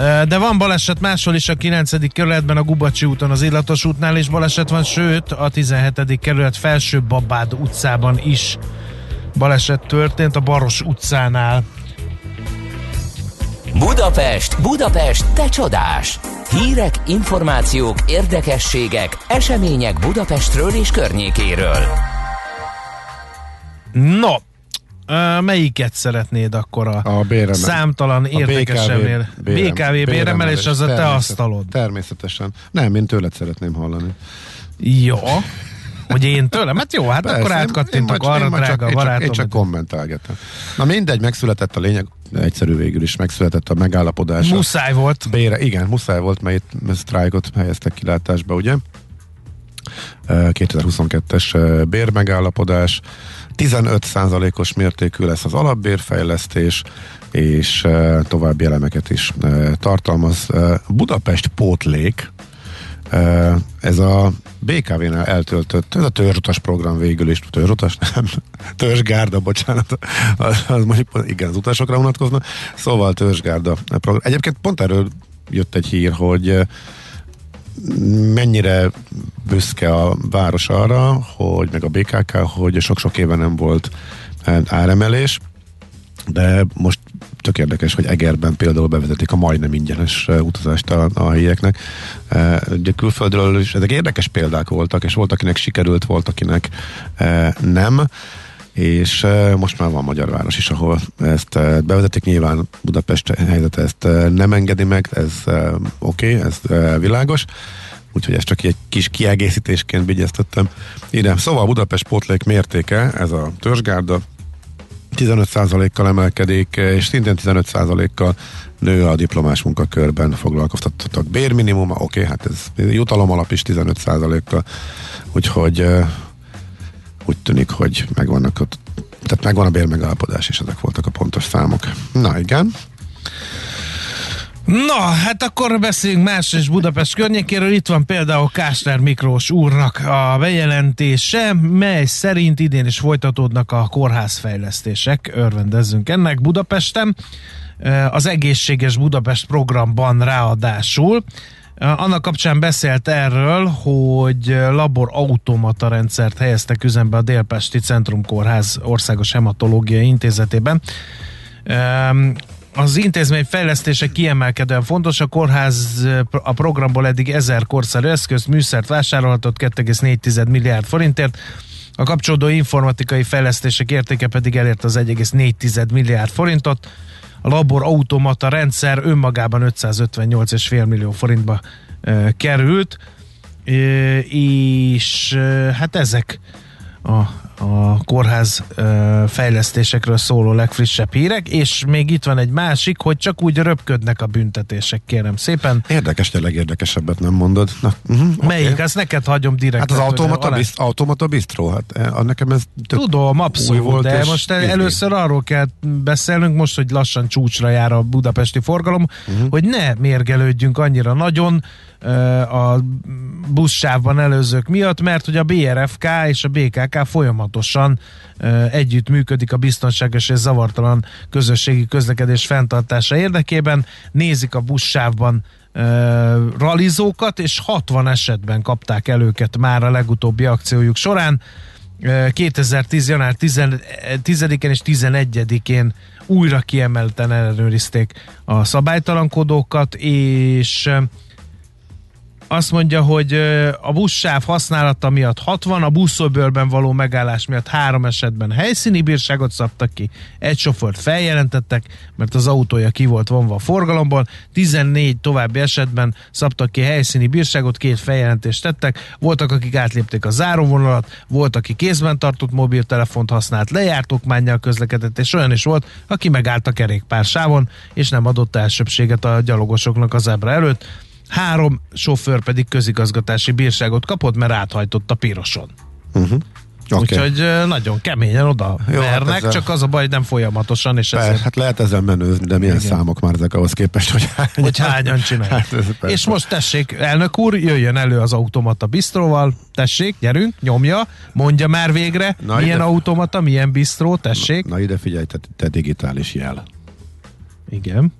De van baleset máshol is a 9. kerületben, a Gubacsi úton, az Illatos útnál is baleset van, sőt a 17. kerület felső Babád utcában is baleset történt, a Baros utcánál. Budapest, Budapest, te csodás! Hírek, információk, érdekességek, események Budapestről és környékéről. No, melyiket szeretnéd akkor a, A béremel. számtalan érdekesemél? BKV béremelés az a te asztalod. Természetesen. Nem, én tőled szeretném hallani. Jó. Hogy én tőlem? Hát jó, hát Persze, akkor átkattintok arra, én drága csak, én csak, barátom. én csak kommentálgetem. Na mindegy, megszületett a lényeg, egyszerű végül is, megszületett a megállapodás. Muszáj volt. Bére, igen, muszáj volt, mert itt sztrájkot helyeztek kilátásba, ugye? Ö, 2022-es ö, bérmegállapodás, 15%-os mértékű lesz az alapbérfejlesztés, és ö, további elemeket is ö, tartalmaz. Ö, Budapest pótlék, ez a BKV-nál eltöltött, ez a törzsutas program végül is, törzsutas, nem, törzsgárda, bocsánat, az, az mondjuk igen, az utasokra vonatkozna, szóval törzsgárda. Egyébként pont erről jött egy hír, hogy mennyire büszke a város arra, hogy meg a BKK, hogy sok-sok éve nem volt eh, áremelés, de most tök érdekes, hogy Egerben például bevezetik a majdnem ingyenes eh, utazást a, a helyieknek. Eh, Ugye külföldről is ezek érdekes példák voltak, és volt, akinek sikerült, volt, akinek eh, nem és eh, most már van magyar város is, ahol ezt eh, bevezetik, nyilván Budapest helyzete ezt eh, nem engedi meg, ez oké, okay, ez világos, úgyhogy ezt csak egy kis kiegészítésként vigyeztettem. Ide. Szóval Budapest pótlék mértéke, ez a törzsgárda, 15%-kal emelkedik, és szintén 15%-kal nő a diplomás munkakörben foglalkoztatottak bérminimuma, oké, okay, hát ez jutalom alap is 15%-kal, úgyhogy úgy tűnik, hogy megvannak ott, tehát megvan a bérmegállapodás, és ezek voltak a pontos számok. Na igen, Na, hát akkor beszéljünk más és Budapest környékéről. Itt van például Kásler Miklós úrnak a bejelentése, mely szerint idén is folytatódnak a kórházfejlesztések. Örvendezzünk ennek Budapesten. Az egészséges Budapest programban ráadásul. Annak kapcsán beszélt erről, hogy labor automata rendszert helyeztek üzembe a Délpesti Centrum Kórház Országos Hematológiai Intézetében. Az intézmény fejlesztése kiemelkedően fontos. A kórház a programból eddig 1000 korszerű eszközt, műszert vásárolhatott 2,4 milliárd forintért. A kapcsolódó informatikai fejlesztések értéke pedig elért az 1,4 milliárd forintot. Labor automata rendszer önmagában 558,5 millió forintba került, és hát ezek a, a kórház ö, fejlesztésekről szóló legfrissebb hírek, és még itt van egy másik, hogy csak úgy röpködnek a büntetések, kérem szépen. érdekes, de legérdekesebbet nem mondod. Na, uh-huh, Melyik? Ezt neked hagyom direkt. Hát az automata, bizt, automata bistró, hát eh, nekem ez Tudom, abszolút, volt, de most izgi. először arról kell beszélnünk, most, hogy lassan csúcsra jár a budapesti forgalom, uh-huh. hogy ne mérgelődjünk annyira nagyon ö, a buszsávban előzők miatt, mert hogy a BRFK és a BKK folyamatosan együtt működik a biztonságos és zavartalan közösségi közlekedés fenntartása érdekében, nézik a buszsávban ralizókat, és 60 esetben kapták el őket már a legutóbbi akciójuk során, 2010. január 10-én és 11-én újra kiemelten ellenőrizték a szabálytalankodókat, és azt mondja, hogy a buszsáv használata miatt 60, a buszszobőrben való megállás miatt három esetben helyszíni bírságot szabtak ki, egy sofőrt feljelentettek, mert az autója ki volt vonva a forgalomból, 14 további esetben szabtak ki helyszíni bírságot, két feljelentést tettek, voltak, akik átlépték a záróvonalat, volt, aki kézben tartott mobiltelefont használt, lejárt okmányjal közlekedett, és olyan is volt, aki megállt a kerékpár sávon, és nem adott elsőbséget a gyalogosoknak az ebra előtt három sofőr pedig közigazgatási bírságot kapott, mert áthajtott a piroson. Uh-huh. Okay. Úgyhogy nagyon keményen oda Jó, hát vernek, hát ezzel... csak az a baj, nem folyamatosan. És ezért... Hát lehet ezzel menőzni, de milyen Igen. számok már ezek ahhoz képest, hogy hányan, hogy hányan csinálják. Hát és most tessék, elnök úr, jöjjön elő az automata bistróval, tessék, gyerünk, nyomja, mondja már végre, na milyen ide... automata, milyen bistró, tessék. Na, na ide figyelj, te, te digitális jel. Igen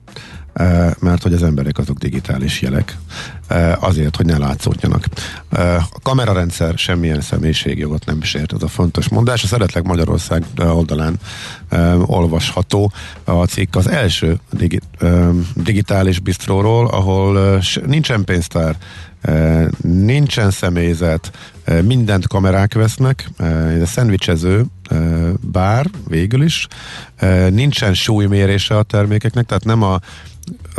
mert hogy az emberek azok digitális jelek, azért, hogy ne látszódjanak. A kamerarendszer semmilyen személyiségjogot nem sért, ez a fontos mondás. A Szeretlek Magyarország oldalán olvasható a cikk az első digi, digitális bistróról, ahol nincsen pénztár, nincsen személyzet, mindent kamerák vesznek, ez a szendvicsező bár végül is, nincsen súlymérése a termékeknek, tehát nem a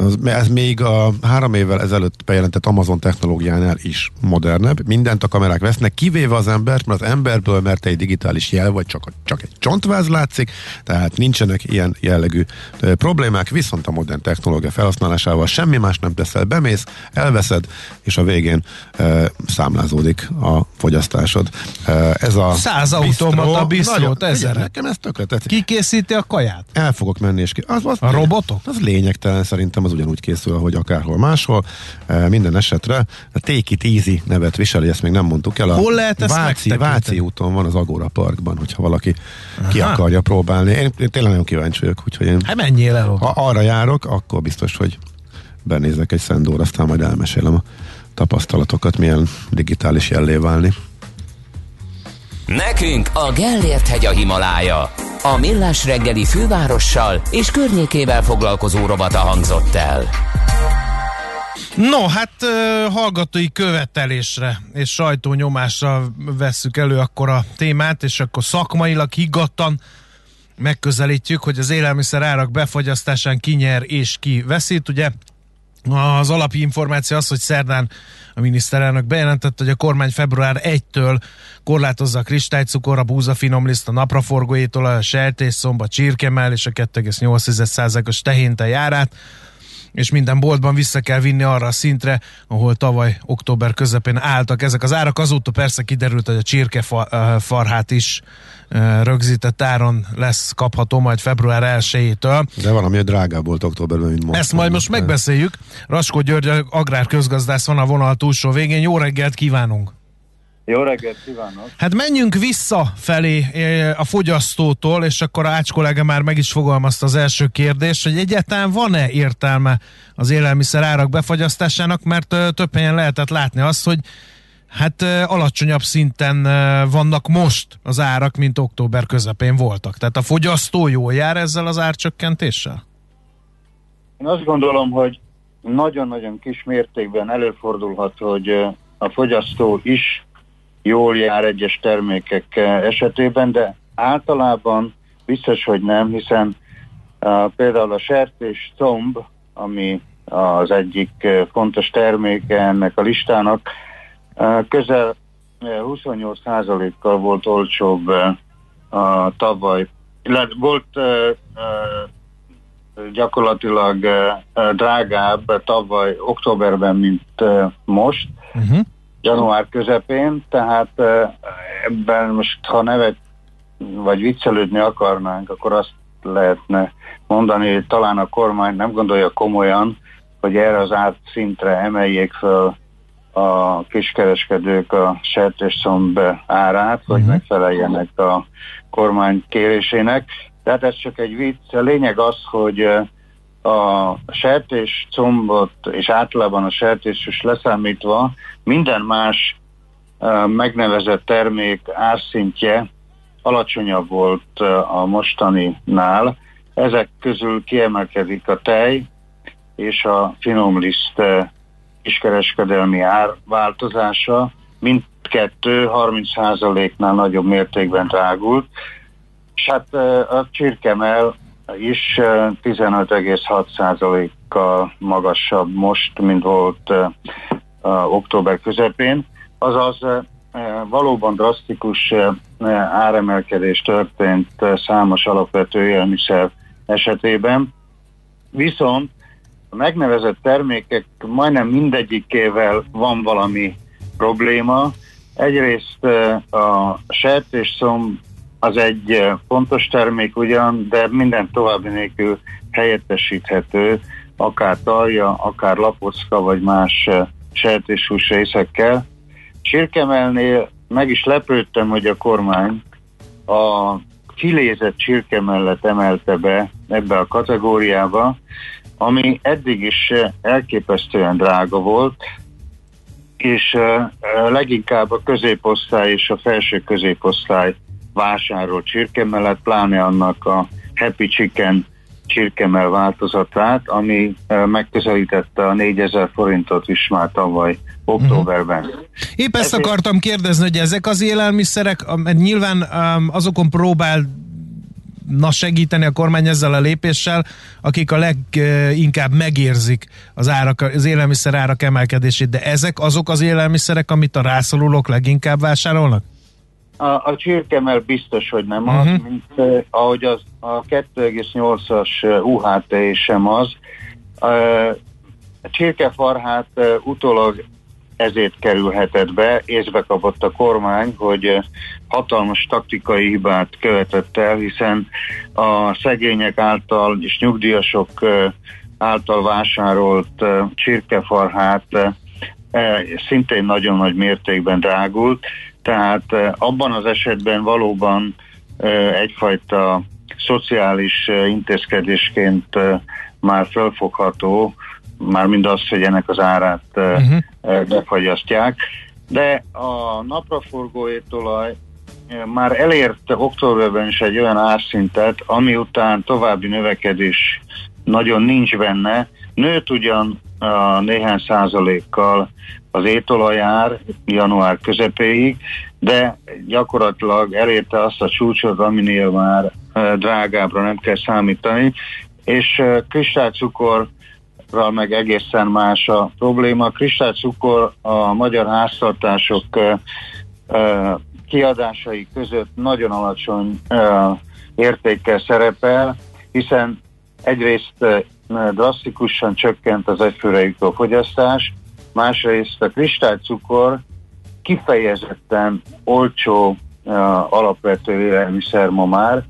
az, ez még a három évvel ezelőtt bejelentett Amazon technológiánál is modernebb. Mindent a kamerák vesznek, kivéve az embert, mert az emberből, mert egy digitális jel, vagy csak, csak egy csontváz látszik, tehát nincsenek ilyen jellegű problémák, viszont a modern technológia felhasználásával semmi más nem teszel, bemész, elveszed, és a végén e, számlázódik a fogyasztásod. E, ez a Száz automata bisztrót, ezer. Nekem ez tökre tetszik. Ki készíti a kaját? El fogok menni, és ki. Az, az, a robotok? Az lényegtelen szerintem az ugyanúgy készül, ahogy akárhol máshol. E, minden esetre a Take It Easy nevet viseli, ezt még nem mondtuk el. A Hol lehet ezt Váci, Váci úton van az Agora Parkban, hogyha valaki Aha. ki akarja próbálni. Én, én tényleg nagyon kíváncsi vagyok, úgyhogy én hát menjél el ha arra járok, akkor biztos, hogy benézek egy szendóra, aztán majd elmesélem a tapasztalatokat, milyen digitális jellé válni. Nekünk a Gellért hegy a Himalája. A Millás reggeli fővárossal és környékével foglalkozó robata hangzott el. No, hát hallgatói követelésre és sajtónyomásra vesszük elő akkor a témát, és akkor szakmailag higgadtan megközelítjük, hogy az élelmiszer árak befagyasztásán ki nyer és ki veszít. Ugye az alapi információ az, hogy szerdán a miniszterelnök bejelentette, hogy a kormány február 1-től korlátozza a kristálycukor, a búza finomliszt, a napraforgóétól, a szomba, csirkemel és a 2,8%-os tehéntej árát és minden boltban vissza kell vinni arra a szintre, ahol tavaly október közepén álltak ezek az árak. Azóta persze kiderült, hogy a csirkefarhát is rögzített áron lesz kapható majd február 1-től. De valami drágább volt októberben, mint most. Ezt majd most megbeszéljük. Raskó György, agrárközgazdász van a vonal túlsó végén. Jó reggelt kívánunk! Jó reggelt kívánok! Hát menjünk vissza felé a fogyasztótól, és akkor Ács kollega már meg is fogalmazta az első kérdést, hogy egyáltalán van-e értelme az élelmiszer árak befagyasztásának, mert több helyen lehetett látni azt, hogy hát alacsonyabb szinten vannak most az árak, mint október közepén voltak. Tehát a fogyasztó jól jár ezzel az árcsökkentéssel? Én azt gondolom, hogy nagyon-nagyon kis mértékben előfordulhat, hogy a fogyasztó is jól jár egyes termékek esetében, de általában biztos, hogy nem, hiszen például a sertés tomb, ami az egyik fontos terméke ennek a listának, közel 28%-kal volt olcsóbb a tavaly, illetve volt gyakorlatilag drágább tavaly októberben, mint most. Uh-huh január közepén, tehát ebben most, ha nevet vagy viccelődni akarnánk, akkor azt lehetne mondani, hogy talán a kormány nem gondolja komolyan, hogy erre az szintre emeljék föl a kiskereskedők a sertésszomb árát, hogy uh-huh. megfeleljenek a kormány kérésének. Tehát ez csak egy vicc. A lényeg az, hogy a sertés combot és általában a sertés is leszámítva minden más megnevezett termék árszintje alacsonyabb volt a mostaninál. Ezek közül kiemelkedik a tej és a finomliszt kiskereskedelmi ár változása. Mindkettő 30%-nál nagyobb mértékben drágult. És hát a csirkemel is 15,6%-kal magasabb most, mint volt október közepén. Azaz valóban drasztikus áremelkedés történt számos alapvető élelmiszer esetében. Viszont a megnevezett termékek majdnem mindegyikével van valami probléma. Egyrészt a sertésszom az egy fontos termék ugyan, de minden további nélkül helyettesíthető, akár talja, akár lapocka, vagy más sertéshús részekkel. Csirkemelnél meg is lepődtem, hogy a kormány a filézett csirke mellett emelte be ebbe a kategóriába, ami eddig is elképesztően drága volt, és leginkább a középosztály és a felső középosztály vásárolt csirke mellett, pláne annak a Happy Chicken csirkemel változatát, ami megközelítette a 4000 forintot is már tavaly októberben. Uh-huh. Épp ezt Ezért... akartam kérdezni, hogy ezek az élelmiszerek, nyilván azokon próbál na segíteni a kormány ezzel a lépéssel, akik a leginkább megérzik az, árak, az élelmiszer árak emelkedését, de ezek azok az élelmiszerek, amit a rászorulók leginkább vásárolnak? A, a csirkemel biztos, hogy nem az, uh-huh. mint uh, ahogy az a 2,8-as UHT sem az. Uh, a csirkefarhát uh, utólag ezért kerülhetett be, észbe kapott a kormány, hogy hatalmas taktikai hibát követett el, hiszen a szegények által és nyugdíjasok által vásárolt csirkefarhát szintén nagyon nagy mértékben drágult, tehát abban az esetben valóban egyfajta szociális intézkedésként már felfogható, már mind az, hogy ennek az árát uh-huh. befagyasztják. De a napraforgó étolaj már elért októberben is egy olyan árszintet, ami után további növekedés nagyon nincs benne. Nőtt ugyan a néhány százalékkal az étolajár január közepéig, de gyakorlatilag elérte azt a csúcsot, aminél már drágábbra nem kell számítani, és kristálycukorral meg egészen más a probléma. Kristálycukor a magyar háztartások kiadásai között nagyon alacsony értékkel szerepel, hiszen egyrészt drasztikusan csökkent az egyfőre jutó fogyasztás, másrészt a kristálycukor kifejezetten olcsó alapvető élelmiszer ma már.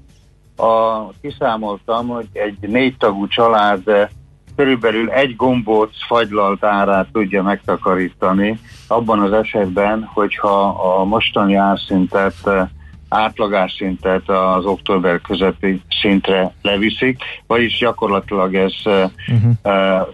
A, kiszámoltam, hogy egy négy tagú család körülbelül egy gombóc fagylalt árát tudja megtakarítani, abban az esetben, hogyha a mostani árszintet átlagásszintet az október közepi szintre leviszik, vagyis gyakorlatilag ez uh-huh. uh,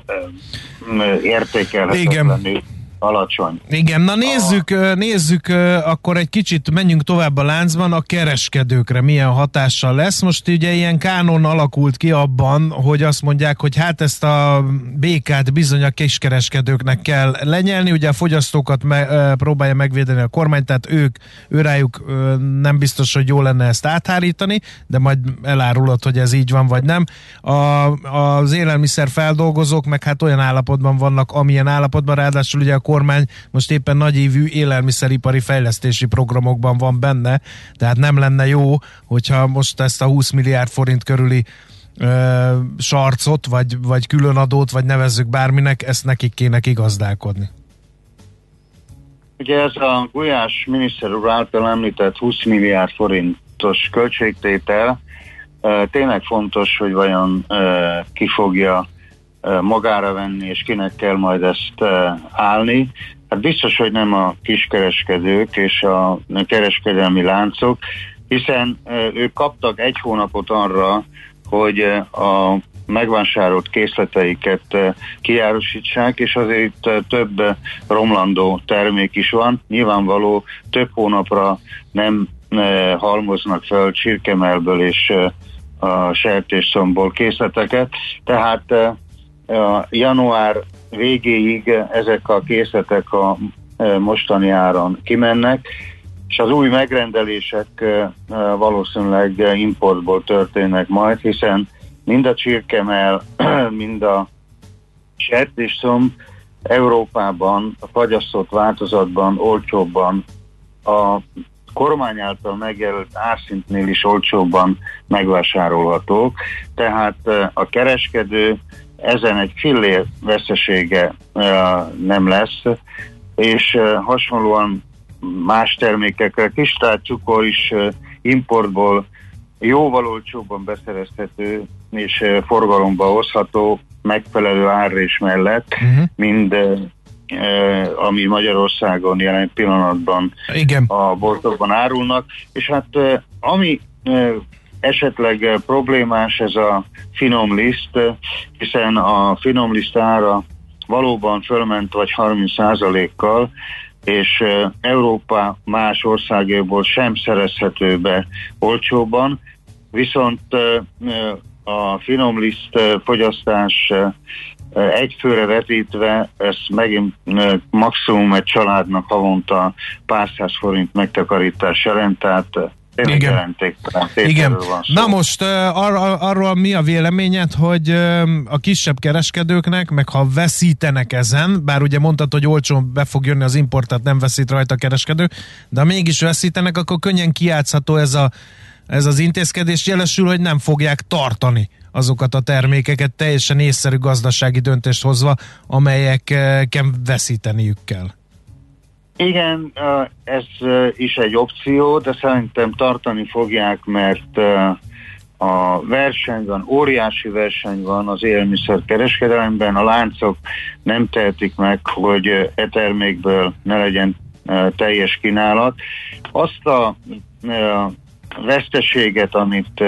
uh, értékelhetetlenül alacsony. Igen, na nézzük, a... nézzük akkor egy kicsit, menjünk tovább a láncban, a kereskedőkre milyen hatással lesz. Most ugye ilyen kánon alakult ki abban, hogy azt mondják, hogy hát ezt a békát bizony a kiskereskedőknek kell lenyelni, ugye a fogyasztókat me, próbálja megvédeni a kormány, tehát ők, őrájuk nem biztos, hogy jó lenne ezt áthárítani, de majd elárulod, hogy ez így van, vagy nem. A, az élelmiszer feldolgozók meg hát olyan állapotban vannak, amilyen állapotban, ráadásul ugye a kormány most éppen nagyívű élelmiszeripari fejlesztési programokban van benne, tehát nem lenne jó, hogyha most ezt a 20 milliárd forint körüli ö, sarcot, vagy, vagy különadót, vagy nevezzük bárminek, ezt nekik kéne igazdálkodni. Ugye ez a Gulyás miniszter úr által említett 20 milliárd forintos költségtétel tényleg fontos, hogy vajon ki fogja magára venni, és kinek kell majd ezt állni. Hát biztos, hogy nem a kiskereskedők és a kereskedelmi láncok, hiszen ők kaptak egy hónapot arra, hogy a megvásárolt készleteiket kiárusítsák, és azért több romlandó termék is van. Nyilvánvaló több hónapra nem halmoznak fel csirkemelből és a sertésszomból készleteket, tehát január végéig ezek a készletek a mostani áron kimennek, és az új megrendelések valószínűleg importból történnek majd, hiszen mind a csirkemel, mind a sertésszomb Európában a fagyasztott változatban olcsóbban a kormány által megjelölt árszintnél is olcsóbban megvásárolhatók, tehát a kereskedő ezen egy fillér vesztesége nem lesz, és hasonlóan más termékekre, cukor is importból jóval olcsóbban beszerezhető és forgalomba hozható megfelelő árrés mellett, uh-huh. mind ami Magyarországon jelen pillanatban Igen. a boltokban árulnak, és hát ami esetleg problémás ez a finom liszt, hiszen a finom liszt ára valóban fölment vagy 30%-kal, és Európa más országéból sem szerezhető be olcsóban, viszont a finom liszt fogyasztás egyfőre vetítve, ez megint maximum egy családnak havonta pár száz forint megtakarítás jelent, tehát igen. Igen. Na most ar- arról mi a véleményed, hogy a kisebb kereskedőknek, meg ha veszítenek ezen, bár ugye mondtad, hogy olcsón be fog jönni az import, tehát nem veszít rajta a kereskedő, de ha mégis veszítenek, akkor könnyen kiátszható ez, a, ez az intézkedés, jelesül, hogy nem fogják tartani azokat a termékeket teljesen észszerű gazdasági döntést hozva, amelyeken veszíteniük kell. Igen, ez is egy opció, de szerintem tartani fogják, mert a verseny van, óriási verseny van az élelmiszer kereskedelemben, a láncok nem tehetik meg, hogy e termékből ne legyen teljes kínálat. Azt a veszteséget, amit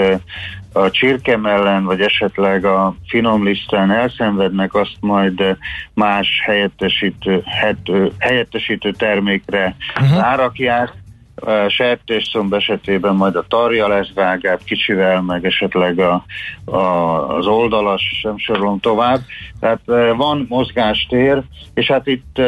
a csirkemellen, vagy esetleg a finom listán elszenvednek, azt majd más helyettesítő, het, helyettesítő termékre uh-huh. árakják. Sertésszomb esetében majd a tarja lesz vágább kicsivel, meg esetleg a, a, az oldalas, sem sorolom tovább. Tehát van mozgástér, és hát itt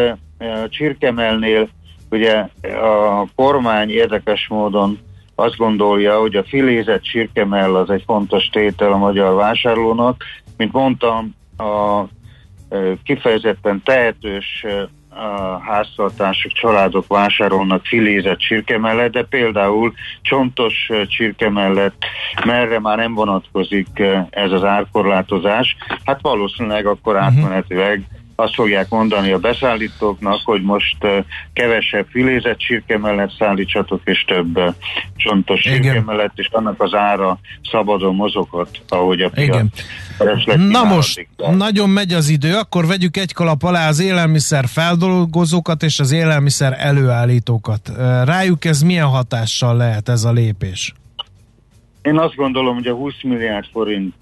csirkemelnél ugye a kormány érdekes módon azt gondolja, hogy a filézett csirkemell az egy fontos tétel a magyar vásárlónak. Mint mondtam, a kifejezetten tehetős háztartások, családok vásárolnak filézett csirke mellett, de például csontos csirke mellett merre már nem vonatkozik ez az árkorlátozás, hát valószínűleg akkor mhm. átmenetileg azt fogják mondani a beszállítóknak, hogy most kevesebb filézett csirke mellett szállítsatok, és több csontos csirke mellett, és annak az ára szabadon mozoghat, ahogy a piac Na most, nagyon megy az idő, akkor vegyük egy kalap alá az élelmiszer feldolgozókat és az élelmiszer előállítókat. Rájuk ez milyen hatással lehet ez a lépés? Én azt gondolom, hogy a 20 milliárd forint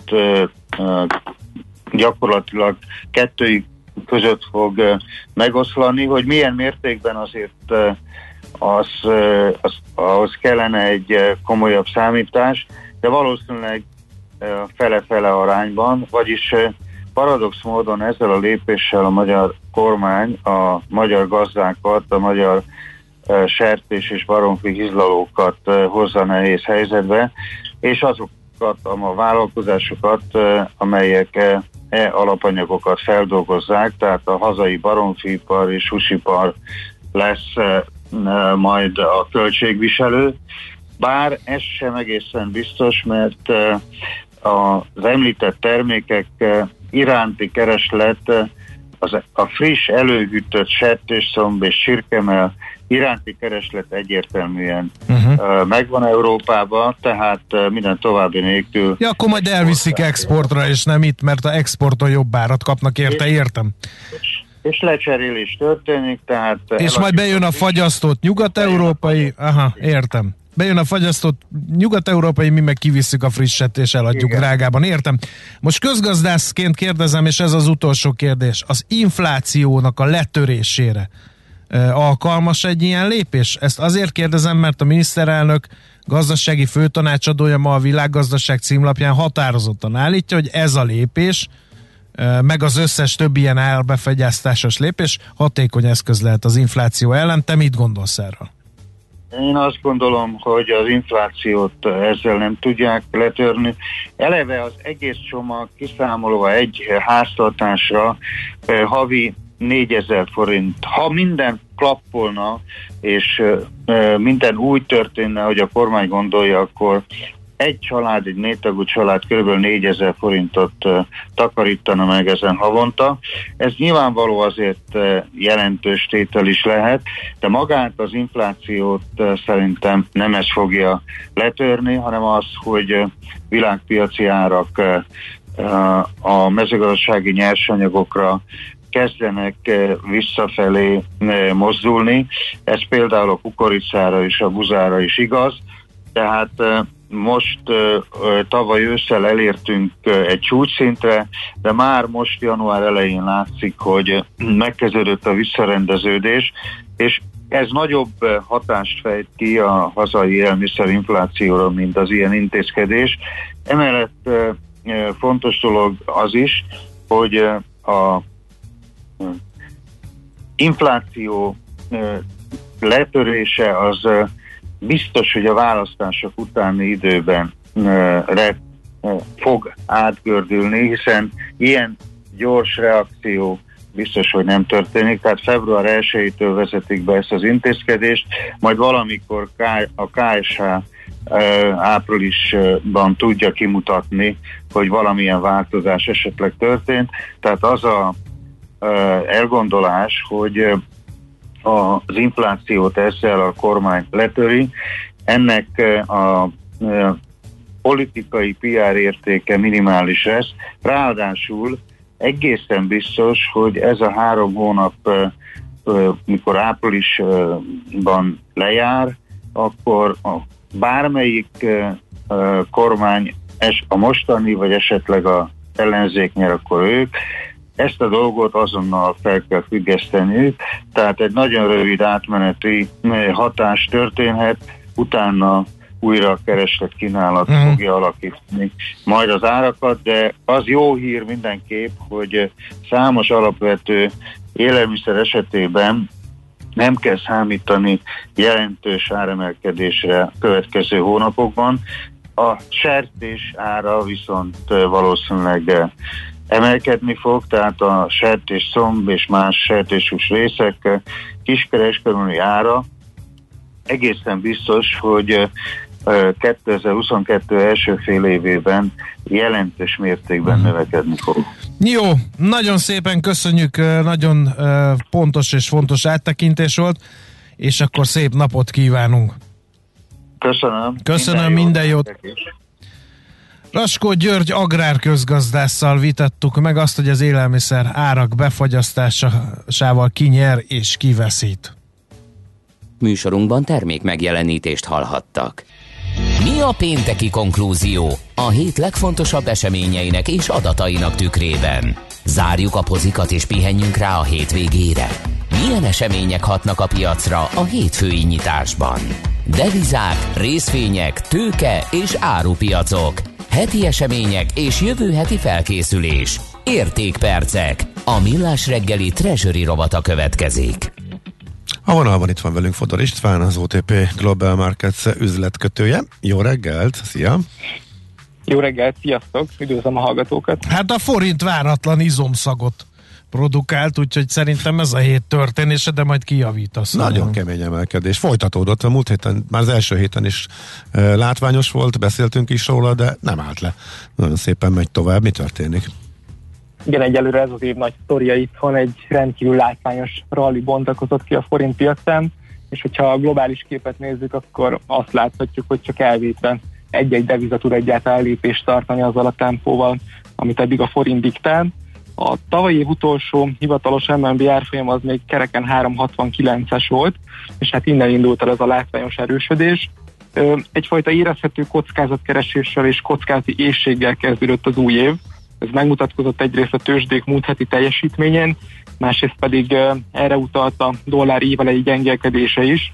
gyakorlatilag kettőig között fog megoszlani, hogy milyen mértékben azért az, az, ahhoz kellene egy komolyabb számítás, de valószínűleg fele-fele arányban, vagyis paradox módon ezzel a lépéssel a magyar kormány a magyar gazdákat, a magyar sertés és baromfi hizlalókat hozza nehéz helyzetbe, és azokat a vállalkozásokat, amelyek e alapanyagokat feldolgozzák, tehát a hazai baromfipar és húsipar lesz majd a költségviselő, bár ez sem egészen biztos, mert az említett termékek iránti kereslet az, a friss előhűtött sertésszomb és sirkemel iránti kereslet egyértelműen uh-huh. megvan Európában, tehát minden további nélkül. Ja, akkor majd elviszik exportra, és nem itt, mert a exporton jobb árat kapnak érte, értem. És, és lecserélés történik, tehát... És majd bejön a fagyasztott nyugat-európai, aha, értem. bejön a fagyasztott nyugat-európai, mi meg kivisszük a frisset és eladjuk Igen. drágában. Értem. Most közgazdászként kérdezem, és ez az utolsó kérdés. Az inflációnak a letörésére alkalmas egy ilyen lépés? Ezt azért kérdezem, mert a miniszterelnök gazdasági főtanácsadója ma a világgazdaság címlapján határozottan állítja, hogy ez a lépés meg az összes többi ilyen elbefegyeztásos lépés hatékony eszköz lehet az infláció ellen. Te mit gondolsz erről? Én azt gondolom, hogy az inflációt ezzel nem tudják letörni. Eleve az egész csomag kiszámolva egy háztartásra havi 4000 forint. Ha minden klappolna, és minden úgy történne, hogy a kormány gondolja, akkor egy család, egy négytagú család kb. 4000 forintot takarítana meg ezen havonta. Ez nyilvánvaló azért jelentős tétel is lehet, de magát az inflációt szerintem nem ez fogja letörni, hanem az, hogy világpiaci árak a mezőgazdasági nyersanyagokra kezdenek visszafelé mozdulni. Ez például a kukoricára és a buzára is igaz. Tehát most tavaly ősszel elértünk egy csúcsszintre, de már most január elején látszik, hogy megkezdődött a visszarendeződés, és ez nagyobb hatást fejt ki a hazai élelmiszerinflációra, mint az ilyen intézkedés. Emellett fontos dolog az is, hogy a infláció letörése az biztos, hogy a választások utáni időben re, fog átgördülni, hiszen ilyen gyors reakció biztos, hogy nem történik, tehát február 1-től vezetik be ezt az intézkedést, majd valamikor a KSH áprilisban tudja kimutatni, hogy valamilyen változás esetleg történt. Tehát az a elgondolás, hogy az inflációt ezzel a kormány letöri. Ennek a politikai PR értéke minimális lesz. Ráadásul egészen biztos, hogy ez a három hónap, mikor áprilisban lejár, akkor a bármelyik kormány, a mostani, vagy esetleg a ellenzék nyer, akkor ők, ezt a dolgot azonnal fel kell függeszteniük, tehát egy nagyon rövid átmeneti eh, hatás történhet, utána újra a kereslet kínálat uh-huh. fogja alakítani majd az árakat, de az jó hír mindenképp, hogy számos alapvető élelmiszer esetében nem kell számítani jelentős áremelkedésre a következő hónapokban. A sertés ára viszont eh, valószínűleg eh, emelkedni fog, tehát a sertés szomb és más sertéshús részek kiskereskedelmi ára egészen biztos, hogy 2022 első fél évében jelentős mértékben hmm. növekedni fog. Jó, nagyon szépen köszönjük, nagyon pontos és fontos áttekintés volt, és akkor szép napot kívánunk. Köszönöm. Köszönöm, minden, minden jót. Jót. Raskó György agrárközgazdásszal vitattuk meg azt, hogy az élelmiszer árak befagyasztásával ki nyer és kiveszít. Műsorunkban termék megjelenítést hallhattak. Mi a pénteki konklúzió a hét legfontosabb eseményeinek és adatainak tükrében? Zárjuk a pozikat és pihenjünk rá a hétvégére. Milyen események hatnak a piacra a hétfői nyitásban? Devizák, részvények, tőke és árupiacok – heti események és jövő heti felkészülés. Értékpercek. A Millás reggeli Treasury rovata következik. A vonalban itt van velünk Fodor István, az OTP Global Markets üzletkötője. Jó reggelt, szia! Jó reggelt, sziasztok! Üdvözlöm a hallgatókat! Hát a forint váratlan izomszagot produkált, úgyhogy szerintem ez a hét történése, de majd kijavítasz. Nagyon kemény emelkedés. Folytatódott a múlt héten, már az első héten is e, látványos volt, beszéltünk is róla, de nem állt le. Nagyon szépen megy tovább. Mi történik? Igen, egyelőre ez az év nagy sztoria van egy rendkívül látványos rally bontakozott ki a forint piacán, és hogyha a globális képet nézzük, akkor azt láthatjuk, hogy csak elvétve egy-egy deviza tud egyáltalán lépést tartani azzal a tempóval, amit eddig a forint diktál. A tavalyi év utolsó hivatalos MNB árfolyam az még kereken 369-es volt, és hát innen indult el ez a látványos erősödés. Egyfajta érezhető kockázatkereséssel és kockázati éjséggel kezdődött az új év. Ez megmutatkozott egyrészt a tőzsdék múlt heti teljesítményen, másrészt pedig erre utalt a dollár évelei gyengélkedése is.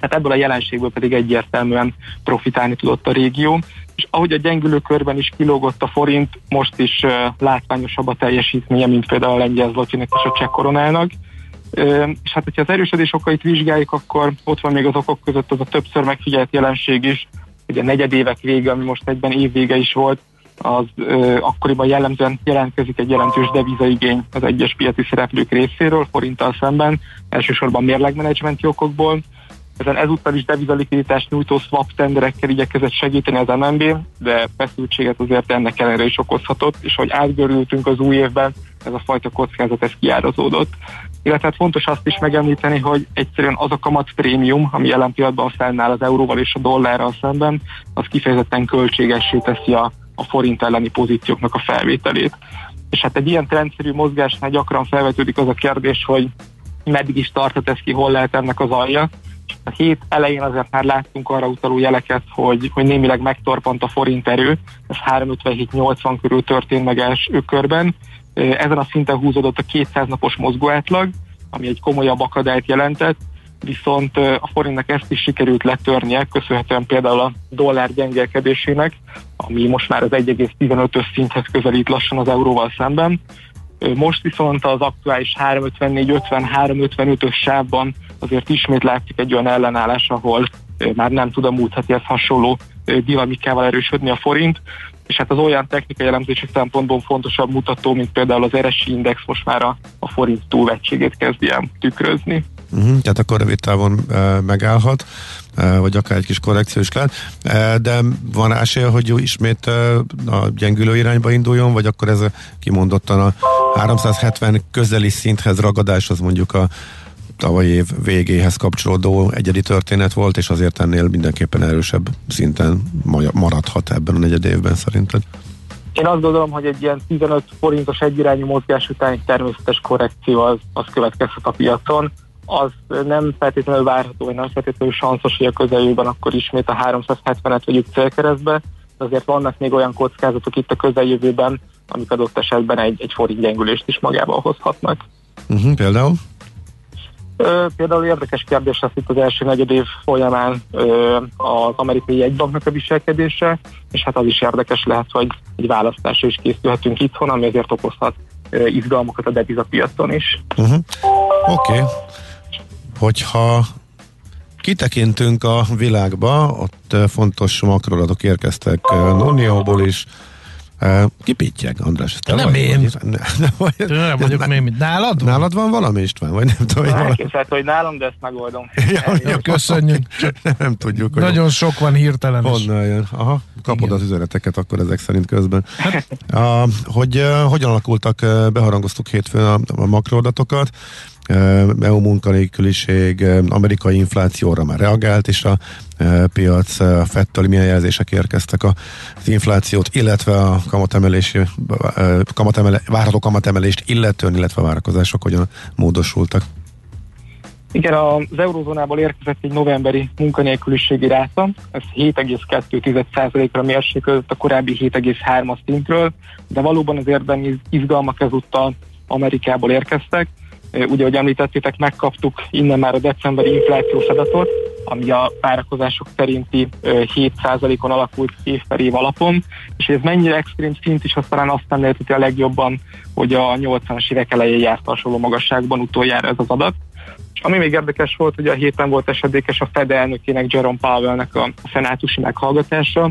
Hát ebből a jelenségből pedig egyértelműen profitálni tudott a régió, és ahogy a gyengülő körben is kilógott a forint, most is látványosabb a teljesítménye, mint például a lengyel zlotinek és a cseh koronának. És hát, hogyha az erősödés okait vizsgáljuk, akkor ott van még az okok között az a többször megfigyelt jelenség is, hogy a negyedévek vége, ami most egyben évvége is volt, az ö, akkoriban jellemzően jelentkezik egy jelentős devizaigény az egyes piaci szereplők részéről, forinttal szemben, elsősorban mérlegmenedzsmenti okokból. Ezen ezúttal is devizalikviditást nyújtó swap tenderekkel igyekezett segíteni az MNB, de feszültséget azért ennek ellenére is okozhatott, és hogy átgörültünk az új évben, ez a fajta kockázat ez kiárazódott. Illetve hát fontos azt is megemlíteni, hogy egyszerűen az a kamat prémium, ami jelen pillanatban fennáll az euróval és a dollárral szemben, az kifejezetten költségessé teszi a a forint elleni pozícióknak a felvételét. És hát egy ilyen trendszerű mozgásnál gyakran felvetődik az a kérdés, hogy meddig is tartott ez ki, hol lehet ennek az alja. A hét elején azért már láttunk arra utaló jeleket, hogy, hogy némileg megtorpant a forint erő, ez 357-80 körül történt meg első körben. Ezen a szinten húzódott a 200 napos mozgóátlag, ami egy komolyabb akadályt jelentett, viszont a forintnak ezt is sikerült letörnie, köszönhetően például a dollár gyengélkedésének, ami most már az 1,15-ös szinthez közelít lassan az euróval szemben. Most viszont az aktuális 354-53-55-ös sávban azért ismét látszik egy olyan ellenállás, ahol már nem tud a múlt hetihez hasonló dinamikával erősödni a forint, és hát az olyan technikai elemzési szempontból fontosabb mutató, mint például az RSI index most már a, a forint túlvetségét kezdi el tükrözni. Uh-huh, tehát akkor rövid távon uh, megállhat, uh, vagy akár egy kis korrekció is lehet, uh, de van esély, hogy ismét uh, a gyengülő irányba induljon, vagy akkor ez a, kimondottan a 370 közeli szinthez ragadás, az mondjuk a tavalyi év végéhez kapcsolódó egyedi történet volt, és azért ennél mindenképpen erősebb szinten maradhat ebben a negyed évben szerinted? Én azt gondolom, hogy egy ilyen 15 forintos egyirányú mozgás után egy természetes korrekció az, az következhet a piacon az nem feltétlenül várható, vagy nem feltétlenül sanszos, hogy a közeljövőben akkor ismét a 370-et vegyük célkeresztbe, de azért vannak még olyan kockázatok itt a közeljövőben, amik adott esetben egy, egy forint gyengülést is magával hozhatnak. Uh-huh, például? Például érdekes kérdés lesz itt az első negyed év folyamán ö, az amerikai jegybanknak a viselkedése, és hát az is érdekes lehet, hogy egy választásra is készülhetünk itthon, ami azért okozhat ö, izgalmakat a devizapiacon is. Uh-huh. Oké. Okay hogyha kitekintünk a világba, ott fontos makroadatok érkeztek Nonióból is, Kipítják, András. Te nem vagy, én. Vagy, ne, ne, vagy, nem vagyok még mit. Nálad van? Nálad van valami István? Vagy nem tudom, Elképzelhető, hogy nálam, de ezt megoldom. ja, ja, köszönjük. nem, nem tudjuk. Hogy Nagyon sok van hirtelen. Honnan jön? Aha, kapod Igen. az üzeneteket akkor ezek szerint közben. a, hogy uh, hogyan alakultak, beharangoztuk hétfőn a, a makroadatokat. EU munkanélküliség, amerikai inflációra már reagált, és a piac a fettől milyen jelzések érkeztek az inflációt, illetve a kamatemelési, kamatemele, várható kamatemelést illetően, illetve a várakozások hogyan módosultak. Igen, az eurozónából érkezett egy novemberi munkanélküliségi ráta, ez 7,2%-ra mérséklődött a korábbi 7,3-as szintről, de valóban az érdemi izgalmak ezúttal Amerikából érkeztek. Ugye, ahogy említettétek, megkaptuk innen már a decemberi inflációs adatot, ami a várakozások szerinti 7%-on alakult év per év alapon, és ez mennyire extrém szint is, azt talán azt nem lehet a legjobban, hogy a 80-as évek elején járt hasonló magasságban utoljára ez az adat. És ami még érdekes volt, hogy a héten volt esedékes a Fed elnökének Jerome Powellnek a szenátusi meghallgatása.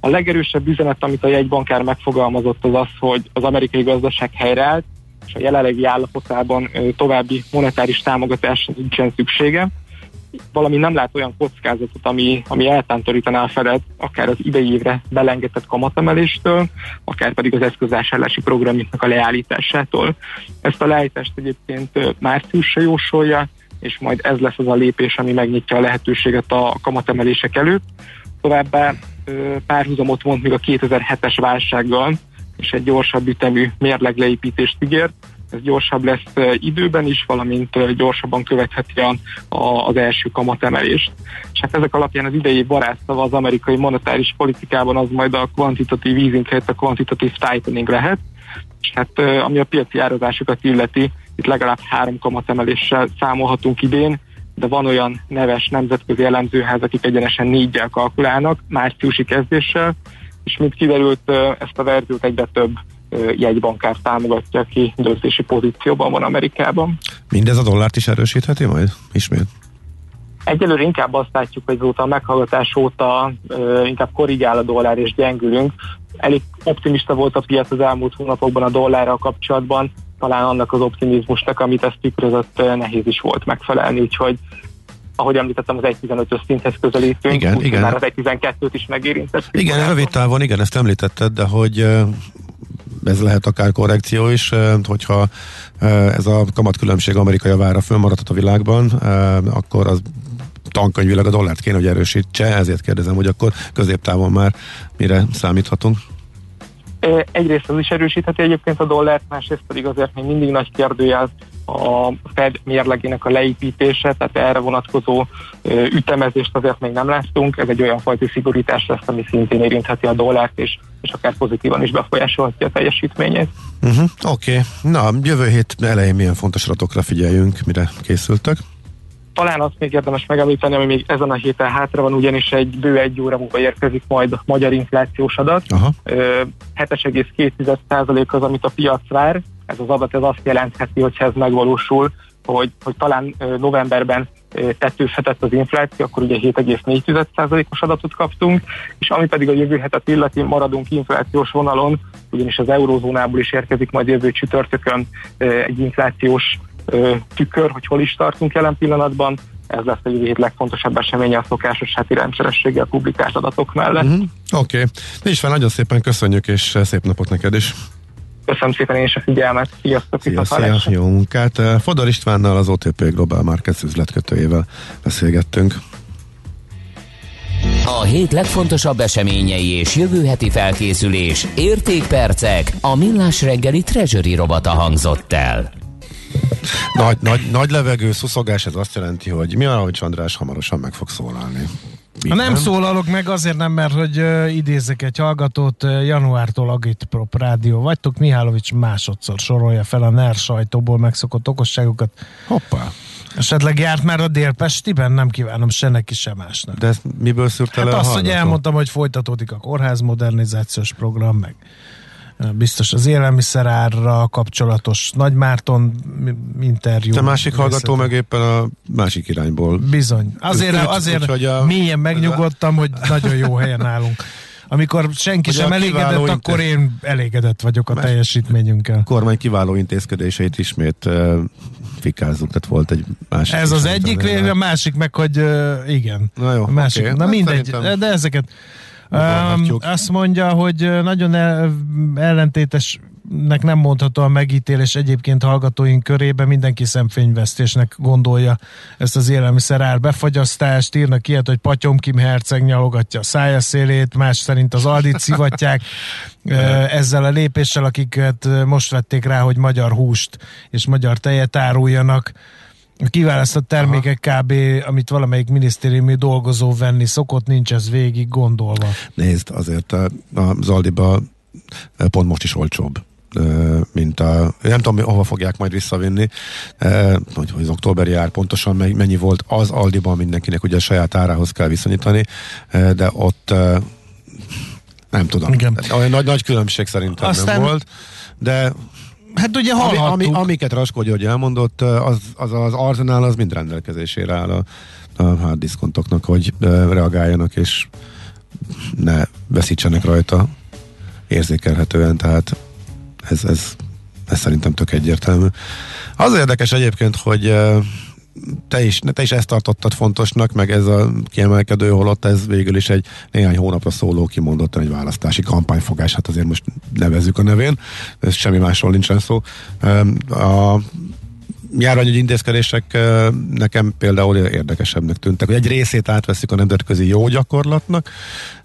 A legerősebb üzenet, amit a jegybankár megfogalmazott, az az, hogy az amerikai gazdaság helyreállt, és a jelenlegi állapotában további monetáris támogatásra nincsen szüksége. Valami nem lát olyan kockázatot, ami, ami eltántorítaná a Fedet, akár az idei évre belengetett kamatemeléstől, akár pedig az eszközásárlási programjuknak a leállításától. Ezt a leállítást egyébként márciusra jósolja, és majd ez lesz az a lépés, ami megnyitja a lehetőséget a kamatemelések előtt. Továbbá párhuzamot mond még a 2007-es válsággal, és egy gyorsabb ütemű mérlegleépítést ígért. ez gyorsabb lesz időben is, valamint gyorsabban követheti a, a, az első kamatemelést. És hát ezek alapján az idei varázszava az amerikai monetáris politikában az majd a kvantitatív easing helyett a kvantitatív tightening lehet, és hát ami a piaci árazásokat illeti, itt legalább három kamatemeléssel számolhatunk idén, de van olyan neves nemzetközi elemzőház, akik egyenesen négyel kalkulálnak, márciusi kezdéssel, és mint kiderült, ezt a verziót egyre több jegybankár támogatja, aki döntési pozícióban van Amerikában. Mindez a dollárt is erősítheti majd ismét? Egyelőre inkább azt látjuk, hogy azóta a meghallgatás óta inkább korrigál a dollár és gyengülünk. Elég optimista volt a piac az elmúlt hónapokban a dollárral kapcsolatban, talán annak az optimizmusnak, amit ezt tükrözött, nehéz is volt megfelelni, úgyhogy ahogy említettem, az 1.15-ös szinthez közelítünk, igen, igen. már az 1.12-t is megérintett. Igen, rövid távon, igen, ezt említetted, de hogy ez lehet akár korrekció is, hogyha ez a kamatkülönbség amerikai javára fönnmaradhat a világban, akkor az tankönyvileg a dollárt kéne, hogy erősítse, ezért kérdezem, hogy akkor középtávon már mire számíthatunk? Egyrészt az is erősítheti egyébként a dollárt, másrészt pedig azért még mindig nagy kérdőjel a Fed mérlegének a leépítése, tehát erre vonatkozó ütemezést azért még nem láttunk. Ez egy olyan fajta szigorítás lesz, ami szintén érintheti a dollárt, és, és akár pozitívan is befolyásolhatja a teljesítményét. Uh-huh, Oké, okay. na jövő hét elején milyen fontos adatokra figyeljünk, mire készültek? Talán azt még érdemes megemlíteni, hogy még ezen a héten hátra van, ugyanis egy bő egy óra múlva érkezik majd a magyar inflációs adat. 7,2% az, amit a piac vár. Ez az adat ez azt jelentheti, hogyha ez megvalósul, hogy, hogy talán novemberben tetőzhetett az infláció, akkor ugye 7,4%-os adatot kaptunk, és ami pedig a jövő hetet illeti, maradunk inflációs vonalon, ugyanis az eurózónából is érkezik majd jövő csütörtökön egy inflációs tükör, hogy hol is tartunk jelen pillanatban. Ez lesz a jövő hét legfontosabb eseménye a szokásos heti rendszerességgel publikált adatok mellett. Mm-hmm. Oké. Okay. Nincs fel, nagyon szépen köszönjük, és szép napot neked is. Köszönöm szépen én is a figyelmet. Sziasztok! Szia, szia, jó munkát! Fodor Istvánnal, az OTP Global Markets üzletkötőjével beszélgettünk. A hét legfontosabb eseményei és jövő heti felkészülés, értékpercek, a millás reggeli treasury robata hangzott el. Nagy, nagy, nagy levegő, szuszogás, ez azt jelenti, hogy mi hogy András hamarosan meg fog szólalni. Ha nem szólalok meg, azért nem, mert hogy uh, idézek egy hallgatót, uh, januártól Agitprop rádió vagytok, Mihálovics másodszor sorolja fel a NER sajtóból megszokott okosságokat. Hoppá. Esetleg járt már a Délpestiben? Nem kívánom se neki, se másnak. De ezt miből szűrte hát le azt, hogy elmondtam, hogy folytatódik a kórház modernizációs program, meg biztos az élelmiszerárra kapcsolatos Nagy Márton interjú. A másik hallgató meg éppen a másik irányból. Bizony. Azért, Úgy, azért úgy, a, mélyen megnyugodtam, hogy nagyon jó helyen állunk. Amikor senki sem elégedett, intéz... akkor én elégedett vagyok a Más teljesítményünkkel. A kormány kiváló intézkedéseit ismét uh, fikázzuk, tehát volt egy másik. Ez az egyik, a másik meg, hogy uh, igen. Na jó, a másik. Okay. Na hát mindegy, szerintem... de ezeket Um, azt mondja, hogy nagyon el, ellentétes nek nem mondható a megítélés egyébként hallgatóink körében mindenki szemfényvesztésnek gondolja ezt az élelmiszer ár befagyasztást, írnak ilyet, hogy Patyomkim herceg nyalogatja a szája szélét, más szerint az Aldit szivatják ezzel a lépéssel, akiket most vették rá, hogy magyar húst és magyar tejet áruljanak a kiválasztott termékek Aha. kb. amit valamelyik minisztériumi dolgozó venni szokott, nincs ez végig gondolva. Nézd, azért a, a Zaldiba pont most is olcsóbb mint a, nem tudom, hova fogják majd visszavinni, hogy az októberi ár pontosan mennyi volt, az Aldiban mindenkinek ugye a saját árához kell viszonyítani, de ott nem tudom. Igen. Olyan nagy, nagy különbség szerintem Aztán... nem volt, de Hát ugye hallhattuk. Ami, ami, amiket Raskó György elmondott, az, az az arzenál az mind rendelkezésére áll a, a hard diszkontoknak, hogy reagáljanak, és ne veszítsenek rajta érzékelhetően, tehát ez, ez, ez szerintem tök egyértelmű. Az érdekes egyébként, hogy te is, te is ezt tartottad fontosnak, meg ez a kiemelkedő holott ez végül is egy néhány hónapra szóló kimondottan egy választási kampányfogás, hát azért most nevezzük a nevén, ez semmi másról nincsen szó. A járványügyi intézkedések nekem például érdekesebbnek tűntek, hogy egy részét átveszik a nemzetközi jó gyakorlatnak,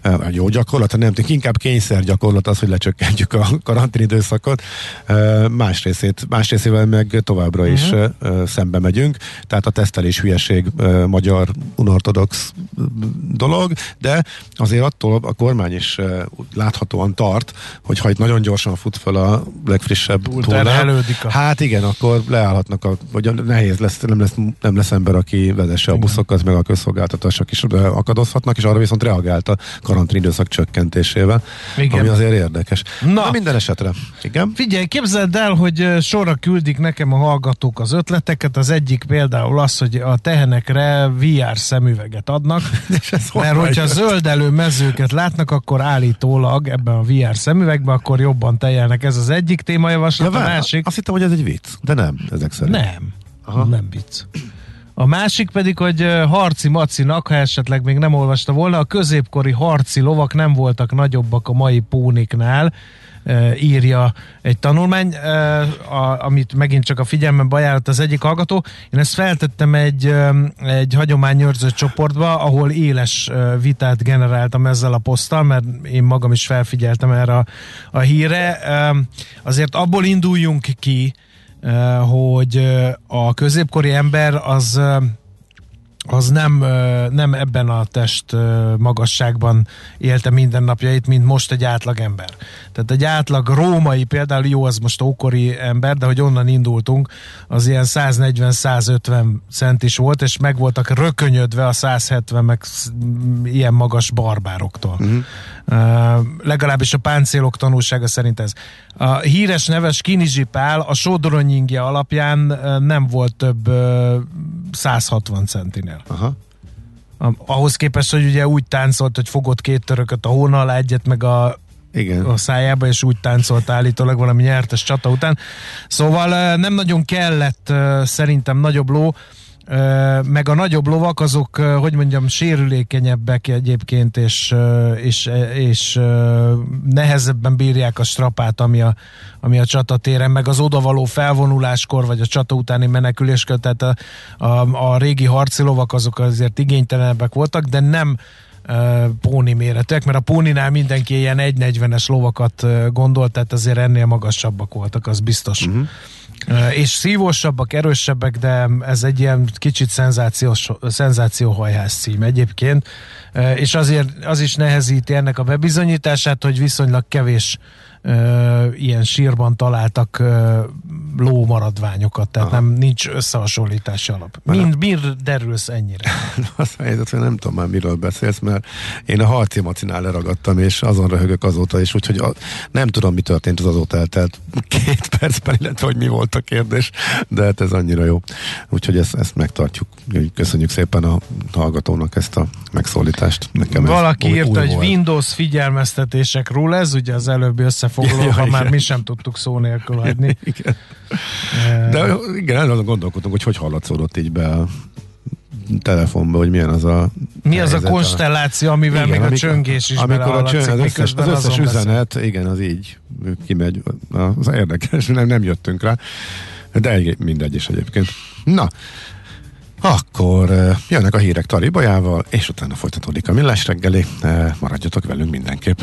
a jó gyakorlat, nem tűnik, inkább kényszer gyakorlat az, hogy lecsökkentjük a karanténidőszakot, ö, más részét, más részével meg továbbra is Mhm. uh-huh. szembe megyünk, tehát a tesztelés hülyeség magyar unortodox dolog, de azért attól a kormány is láthatóan tart, hogy ha itt nagyon gyorsan fut fel a legfrissebb hullám, Hát igen, akkor leállhatnak, a, vagy nehéz lesz, nem lesz, nem lesz ember, aki vezesse a buszokat, meg a közszolgáltatások is akadozhatnak, és arra viszont reagált a karanténidőszak csökkentésével, Igen. ami azért érdekes. Na. Na, minden esetre, igen. Figyelj, képzeld el, hogy sorra küldik nekem a hallgatók az ötleteket. Az egyik például az, hogy a tehenekre VR szemüveget adnak, mert hogyha zöldelő mezőket látnak, akkor állítólag ebben a VR szemüvegben, akkor jobban tejelnek. Ez az egyik témajavaslat, a vár, másik... Azt hittem, hogy ez egy vicc, de nem, ezek szerint. Nem, Aha. nem vicc. A másik pedig, hogy harci macinak, ha esetleg még nem olvasta volna, a középkori harci lovak nem voltak nagyobbak a mai póniknál, írja egy tanulmány, amit megint csak a figyelmembe ajánlott az egyik hallgató. Én ezt feltettem egy, egy hagyományőrző csoportba, ahol éles vitát generáltam ezzel a poszttal, mert én magam is felfigyeltem erre a, a híre. Azért abból induljunk ki, hogy eh, a középkori ember az eh, az nem, eh, nem ebben a test eh, magasságban élte mindennapjait, mint most egy átlag ember. Tehát egy átlag római, például jó, az most ókori ember, de hogy onnan indultunk, az ilyen 140-150 centis volt, és meg voltak rökönyödve a 170 meg ilyen magas barbároktól. Uh-huh. Uh, legalábbis a páncélok tanulsága szerint ez. A híres neves Kinizsi Pál a sodronyingje alapján nem volt több uh, 160 centinél. Aha. Ahhoz képest, hogy ugye úgy táncolt, hogy fogott két törököt a hóna alá, egyet meg a Igen. a szájába, és úgy táncolt állítólag valami nyertes csata után. Szóval nem nagyon kellett szerintem nagyobb ló, meg a nagyobb lovak azok, hogy mondjam, sérülékenyebbek egyébként, és, és, és nehezebben bírják a strapát, ami a, ami a csatatéren, meg az odavaló felvonuláskor, vagy a csata utáni meneküléskor, tehát a, a, a régi harci lovak azok azért igénytelenebbek voltak, de nem póni méretűek, mert a póninál mindenki ilyen 1.40-es lovakat gondolt, tehát azért ennél magasabbak voltak, az biztos. Uh-huh. És szívósabbak, erősebbek, de ez egy ilyen kicsit szenzációs, szenzációhajház cím egyébként, és azért az is nehezíti ennek a bebizonyítását, hogy viszonylag kevés ö, ilyen sírban találtak ö, lómaradványokat, tehát Aha. nem nincs összehasonlítási alap. Már Mind, miért derülsz ennyire? Az a helyzet, hogy nem tudom már miről beszélsz, mert én a harci macinál leragadtam, és azon röhögök azóta is, úgyhogy a, nem tudom, mi történt az azóta eltelt két percben, illetve hogy mi volt a kérdés, de hát ez annyira jó. Úgyhogy ezt, ezt megtartjuk. Köszönjük szépen a hallgatónak ezt a megszólítást. Nekem ez Valaki új- írta, hogy. Windows figyelmeztetésekről ez, ugye az előbbi összefoglaló, Ja, igen. már mi sem tudtuk szó nélkül hagyni. Igen. De igen, azon gondolkodtunk, hogy hogy hallatszódott így be a telefonba, hogy milyen az a Mi az a konstelláció, amivel még a amikor- csöngés is amikor a csöng, az összes, az összes azon beszél. üzenet, igen, az így kimegy. Az érdekes, nem, nem jöttünk rá. De egy- mindegy is egyébként. Na, akkor eh, jönnek a hírek Tali Bajával, és utána folytatódik a millás reggeli. Eh, Maradjatok velünk mindenképp.